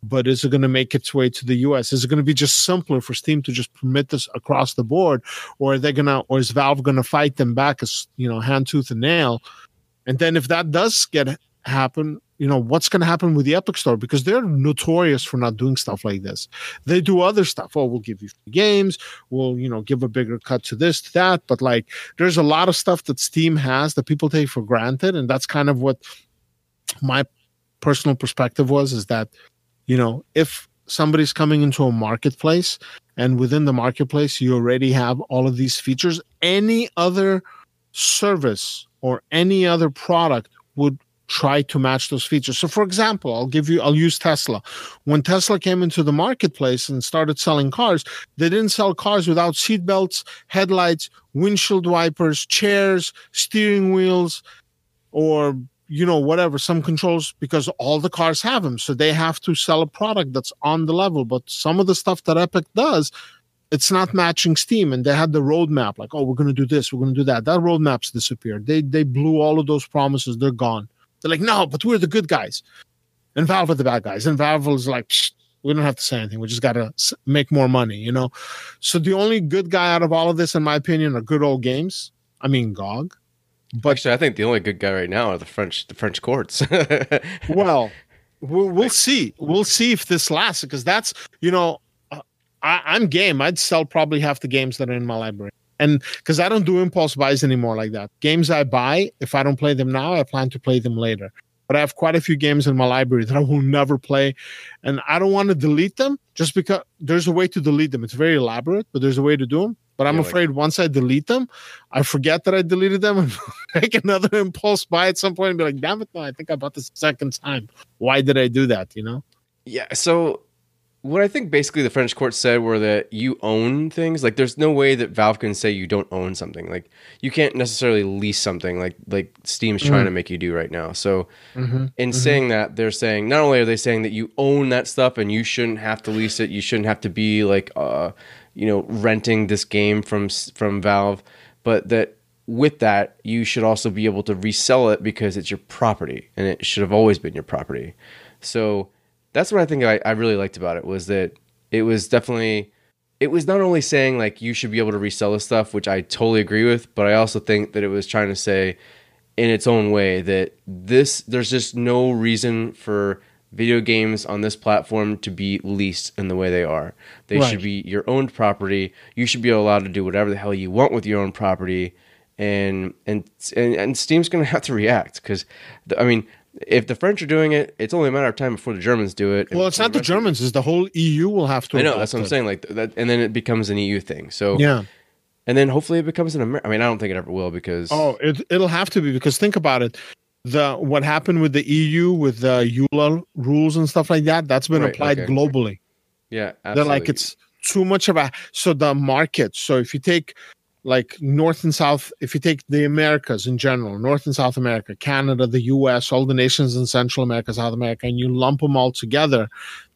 but is it going to make its way to the US? Is it going to be just simpler for Steam to just permit this across the board, or are they going to, or is Valve going to fight them back as you know, hand tooth and nail? And then if that does get happen you know what's going to happen with the epic store because they're notorious for not doing stuff like this. They do other stuff. Oh we'll give you games. We'll you know give a bigger cut to this to that. But like there's a lot of stuff that steam has that people take for granted and that's kind of what my personal perspective was is that you know if somebody's coming into a marketplace and within the marketplace you already have all of these features any other service or any other product would try to match those features. So for example, I'll give you I'll use Tesla. When Tesla came into the marketplace and started selling cars, they didn't sell cars without seat belts, headlights, windshield wipers, chairs, steering wheels or you know whatever some controls because all the cars have them so they have to sell a product that's on the level. But some of the stuff that epic does it's not matching steam. And they had the roadmap like oh we're going to do this we're going to do that. That roadmap's disappeared. They they blew all of those promises. They're gone they're like, no, but we're the good guys. And Valve are the bad guys. And Valve is like, we don't have to say anything. We just got to make more money, you know? So the only good guy out of all of this, in my opinion, are good old games. I mean, GOG. But actually, I think the only good guy right now are the French, the French courts. (laughs) well, we'll, we'll see. We'll see if this lasts because that's, you know, uh, I, I'm game. I'd sell probably half the games that are in my library and because I don't do impulse buys anymore like that. Games I buy, if I don't play them now, I plan to play them later. But I have quite a few games in my library (laughs) that I will never play, and I don't want to delete them just because there's a way to delete them. It's very elaborate, but there's a way to do them. But I'm yeah, afraid like, once I delete them, I forget that I deleted them and (laughs) make another (laughs) impulse buy at some point and be like, "Damn it! No, I think I bought this second time. Why did I do that?" You know? Yeah. So what I think basically the French court said were that you own things. Like there's no way that Valve can say you don't own something. Like you can't necessarily lease something like like Steam's trying mm. to make you do right now. So mm-hmm. in mm-hmm. saying that, they're saying not only are they saying that you own that stuff and you shouldn't have to lease it, you shouldn't have to be like uh you know renting this game from from Valve, but that with that you should also be able to resell it because it's your property and it should have always been your property. So that's what I think I, I really liked about it was that it was definitely it was not only saying like you should be able to resell this stuff, which I totally agree with, but I also think that it was trying to say in its own way that this there's just no reason for video games on this platform to be leased in the way they are. They right. should be your own property. You should be allowed to do whatever the hell you want with your own property. And and and, and Steam's going (laughs) to have to react because I mean if the French are doing it, it's only a matter of time before the Germans do it. Well, it's not the Germans; it's the whole EU will have to. I know that's what I'm saying. Like that, and then it becomes an EU thing. So yeah, and then hopefully it becomes an American. I mean, I don't think it ever will because oh, it it'll have to be because think about it. The what happened with the EU with the EULA rules and stuff like that that's been right, applied okay. globally. Yeah, absolutely. they're like it's too much of a so the market. So if you take like North and South, if you take the Americas in general, North and South America, Canada, the US, all the nations in Central America, South America, and you lump them all together,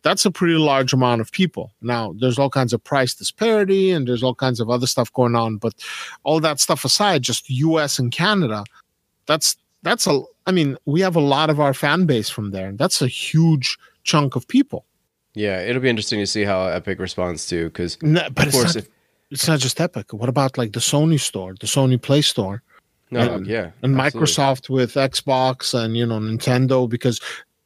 that's a pretty large amount of people. Now, there's all kinds of price disparity and there's all kinds of other stuff going on, but all that stuff aside, just US and Canada, that's that's a I mean, we have a lot of our fan base from there. And that's a huge chunk of people. Yeah, it'll be interesting to see how Epic responds to because, no, of course, not, if it's not just Epic. What about like the Sony store, the Sony Play Store? No, and, yeah, and absolutely. Microsoft with Xbox and you know Nintendo because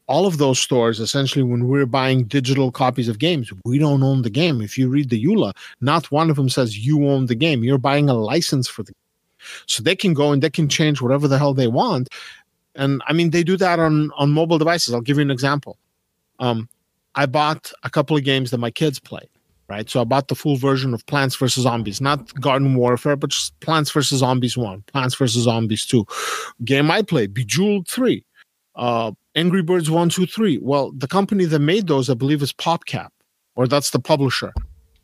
all of those stores essentially when we're buying digital copies of games we don't own the game. If you read the eula not one of them says you own the game. You're buying a license for the game. So they can go and they can change whatever the hell they want. And i mean they do that on on mobile devices. I'll give you an example. Um i bought a couple of games that my kids play right? So I bought the full version of Plants vs. Zombies, not Garden Warfare, but just Plants vs. Zombies 1, Plants vs. Zombies 2. Game I play, Bejeweled 3, uh, Angry Birds 1, 2, 3. Well, the company that made those, I believe, is PopCap, or that's the publisher.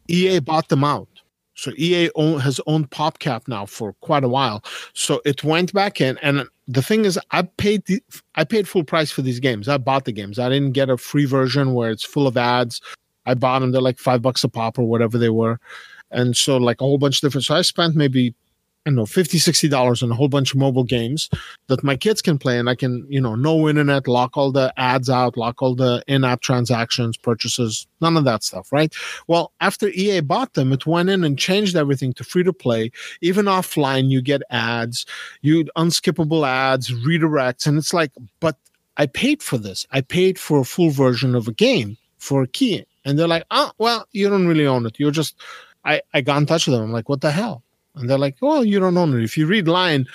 EA bought them out. So EA own, has owned PopCap now for quite a while. So it went back in, and the thing is, I paid the, I paid full price for these games. I bought the games. I didn't get a free version where it's full of ads I bought them. They're like five bucks a pop or whatever they were. And so like a whole bunch of different. So I spent maybe I don't know, 50 $60 on a whole bunch of mobile games that my kids can play. And I can, you know, no internet, lock all the ads out, lock all the in app transactions, purchases, none of that stuff, right? Well, after EA bought them, it went in and changed everything to free to play. Even offline, you get ads, you unskippable ads, redirects. And it's like, but I paid for this. I paid for a full version of a game for a key. And they're like, oh, well, you don't really own it. You're just, I, I got in touch with them. I'm like, what the hell? And they're like, well, you don't own it. If you read line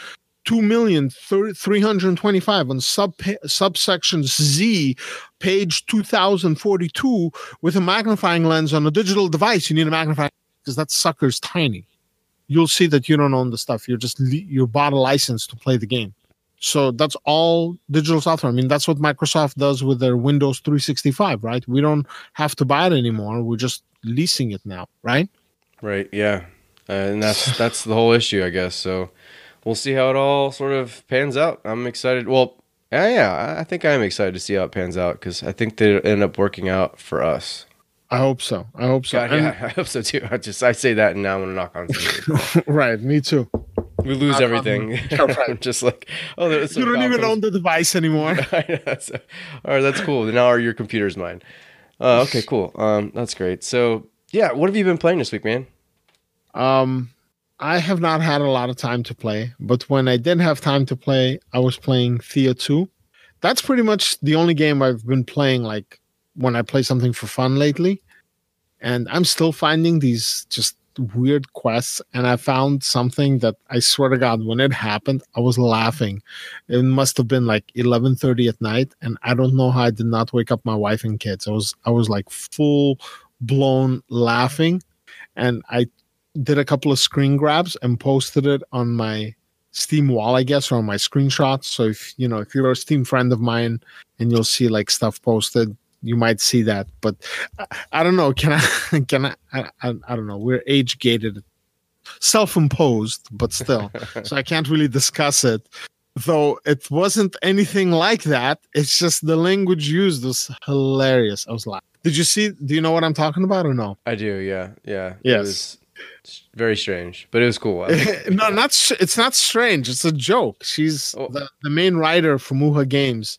2 million 325 on sub subsection Z, page 2042, with a magnifying lens on a digital device, you need a magnifying because that sucker's tiny. You'll see that you don't own the stuff. You're just, you bought a license to play the game. So that's all digital software. I mean, that's what Microsoft does with their Windows 365, right? We don't have to buy it anymore. We're just leasing it now, right? Right. Yeah. Uh, and that's (sighs) that's the whole issue, I guess. So we'll see how it all sort of pans out. I'm excited. Well, yeah, yeah, I think I am excited to see how it pans out because I think they end up working out for us. I hope so. I hope so. God, yeah, (laughs) I hope so too. I just I say that and now I'm gonna knock on (laughs) right. Me too. We lose knock everything. (laughs) right. just like oh, you don't even own the device anymore. (laughs) all right, that's cool. Now your computer's mine. Uh, okay, cool. Um, that's great. So yeah, what have you been playing this week, man? Um, I have not had a lot of time to play, but when I did have time to play, I was playing Thea 2. That's pretty much the only game I've been playing like when I play something for fun lately. And I'm still finding these just weird quests and I found something that I swear to God, when it happened, I was laughing. It must have been like 11:30 at night, and I don't know how I did not wake up my wife and kids. I was I was like full blown laughing, and I did a couple of screen grabs and posted it on my Steam wall, I guess, or on my screenshots. So if you know if you're a Steam friend of mine and you'll see like stuff posted, you might see that. But I, I don't know. Can I? (laughs) Can I, I? I don't know. We're age gated, self imposed, but still. (laughs) so I can't really discuss it. Though it wasn't anything like that. It's just the language used was hilarious. I was like, did you see? Do you know what I'm talking about or no? I do. Yeah. Yeah. Yes very strange, but it was cool. (laughs) no, not it's not strange. It's a joke. She's oh. the, the main writer for Muha Games,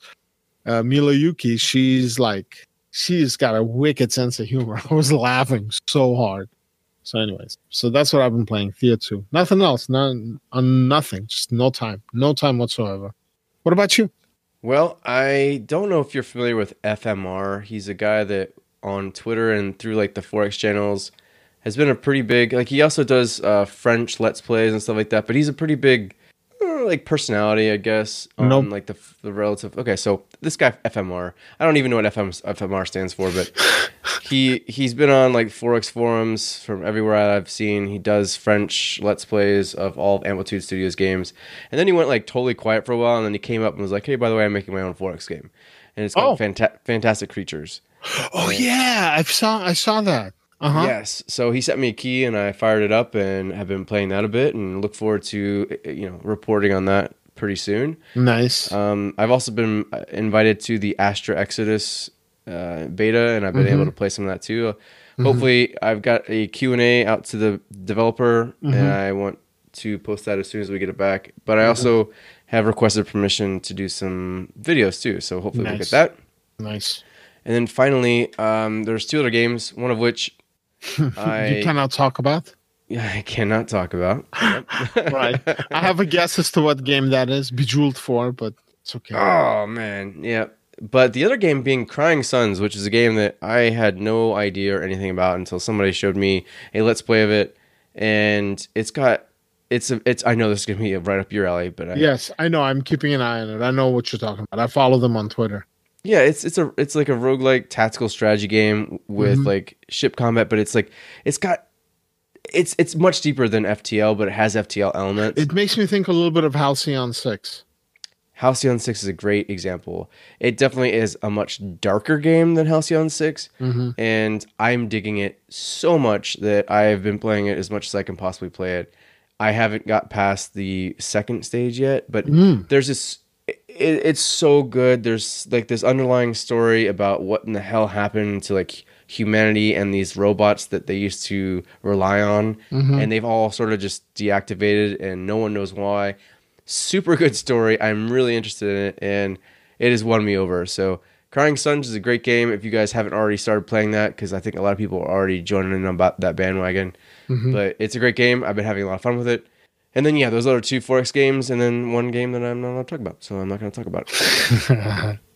uh, Mila Yuki. She's like she's got a wicked sense of humor. (laughs) I was laughing so hard. So, anyways, so that's what I've been playing. Thea 2. Nothing else. None on nothing. Just no time. No time whatsoever. What about you? Well, I don't know if you're familiar with FMR. He's a guy that on Twitter and through like the 4X channels has been a pretty big like he also does uh, French let's plays and stuff like that. But he's a pretty big uh, like personality, I guess. Um, nope. Like the the relative. Okay, so this guy FMR. I don't even know what FM, FMR stands for, but he he's been on like 4X forums from everywhere I've seen. He does French let's plays of all of Amplitude Studios games, and then he went like totally quiet for a while, and then he came up and was like, "Hey, by the way, I'm making my own 4X game." And it's called oh. Fanta- Fantastic Creatures. Oh yeah, I saw I saw that. Uh-huh. Yes. So he sent me a key and I fired it up and have been playing that a bit and look forward to you know reporting on that pretty soon. Nice. Um, I've also been uh, invited to the Astra Exodus uh, beta and I've been mm-hmm. able to play some of that too. Mm-hmm. Hopefully, I've got a Q&A out to the developer mm-hmm. and I want to post that as soon as we get it back. But I also have requested permission to do some videos too. So hopefully nice. we'll get that. Nice. And then finally, um, there's two other games, one of which I, (laughs) you cannot talk about. Yeah, I cannot talk about. (laughs) (laughs) right. I have a guess as to what game that is. Bejeweled Four, but it's okay. Oh man, yeah. But the other game being Crying Suns, which is a game that I had no idea or anything about until somebody showed me a let's play of it, and it's got it's a, it's I know this is gonna be right up your alley, but I, yes, I know. I'm keeping an eye on it. I know what you're talking about. I follow them on Twitter. Yeah, it's it's a it's like a roguelike tactical strategy game with mm-hmm. like ship combat, but it's like it's got it's it's much deeper than FTL, but it has FTL elements. It makes me think a little bit of Halcyon Six. Halcyon Six is a great example. It definitely is a much darker game than Halcyon 6 mm-hmm. and I'm digging it so much that I've been playing it as much as I can possibly play it. I haven't got past the second stage yet, but mm. there's this it, it's so good. There's like this underlying story about what in the hell happened to like humanity and these robots that they used to rely on, mm-hmm. and they've all sort of just deactivated, and no one knows why. Super good story. I'm really interested in it, and it has won me over. So, Crying Suns is a great game. If you guys haven't already started playing that, because I think a lot of people are already joining in about that bandwagon. Mm-hmm. But it's a great game. I've been having a lot of fun with it. And then yeah, those other two 4X games, and then one game that I'm not allowed to talk about, so I'm not going to talk about it. (laughs)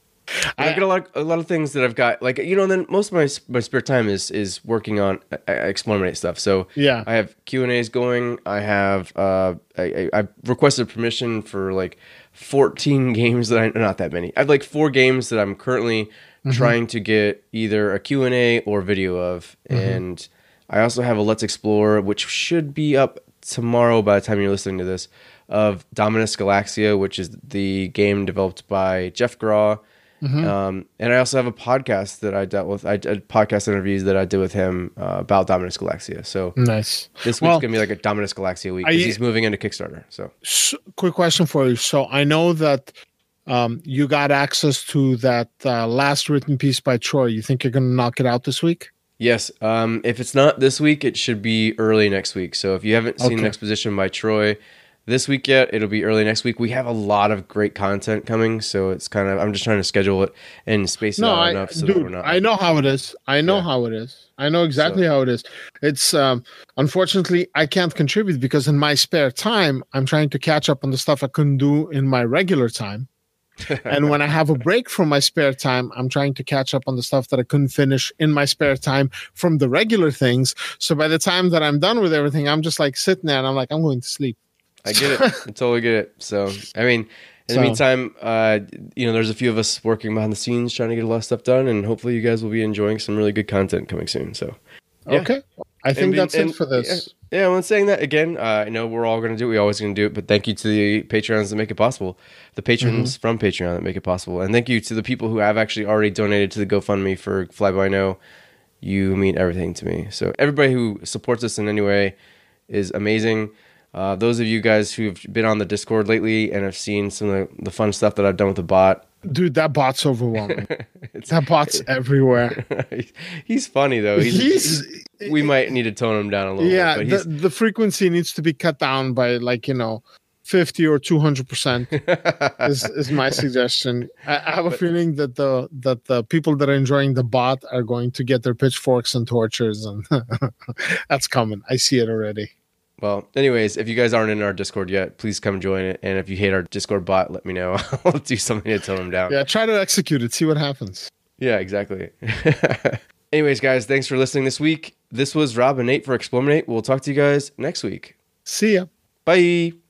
I, have got a lot, a lot of things that I've got, like you know. Then most of my my spare time is is working on uh, Explorminate stuff. So Yeah. I have Q and A's going. I have uh, I, I, I requested permission for like fourteen (laughs) games that I not that many. I have like four games that I'm currently trying to get either a Q and A or video of, and I also have a Let's Explore, which should be up tomorrow by the time you're listening to this, of Dominus Galaxia, which is the game developed by Jeff Graw. Um, and I also have a podcast that I dealt with. I did podcast interviews that I did with him uh, about Dominus Galaxia. So Nice. this week's Well, gonna be like a Dominus Galaxia week Are 'cause you- he's moving into Kickstarter. So quick question for you. So I know that um, you got access to that uh, last written piece by Troy. You think you're going to knock it out this week? Yes, um, if it's not this week, it should be early next week. So if you haven't seen Okay. the exposition by Troy this week yet, it'll be early next week. We have a lot of great content coming, so it's kind of I'm just trying to schedule it and space it No, out I, enough so that we're dude, not. I know how it is. I know Yeah. how it is. I know exactly how it is. It's um, unfortunately I can't contribute because in my spare time I'm trying to catch up on the stuff I couldn't do in my regular time. And when I have a break from my spare time, I'm trying to catch up on the stuff that I couldn't finish in my spare time from the regular things. So by the time that I'm done with everything, I'm just like sitting there and I'm like, I'm going to sleep. I get it. I totally get it. So, I mean, in So- the meantime, uh, you know, there's a few of us working behind the scenes trying to get a lot of stuff done, and hopefully, you guys will be enjoying some really good content coming soon. So, Yeah. Okay. I think And- that's and- it for this. Yeah, yeah, well, saying that again, uh, I know we're all going to do it. We always going to do it, but thank you to the Patreons that make it possible, the patrons Mm-hmm. from Patreon that make it possible, and thank you to the people who have actually already donated to the GoFundMe for Flybyno. You mean everything to me. So everybody who supports us in any way is amazing. Uh, those of you guys who've been on the Discord lately and have seen some of the, the fun stuff that I've done with the bot, Dude, that bot's overwhelming. (laughs) that bot's (laughs) everywhere. he's funny though. He's, He's- he's- we might need to tone him down a little yeah, bit. the, But he's, the frequency needs to be cut down by like, you know, 50 or 200% (laughs) is, is my suggestion. I, I have a feeling that the that the people that are enjoying the bot are going to get their pitchforks and torches and that's coming. I see it already. Well, anyways, if you guys aren't in our Discord yet, please come join it. And if you hate our Discord bot, let me know. (laughs) I'll do something to tone him down. Yeah, try to execute it, see what happens. Yeah, exactly. (laughs) anyways, guys, thanks for listening this week. This was Rob and Nate for Explorminate. We'll talk to you guys next week. See ya. Bye.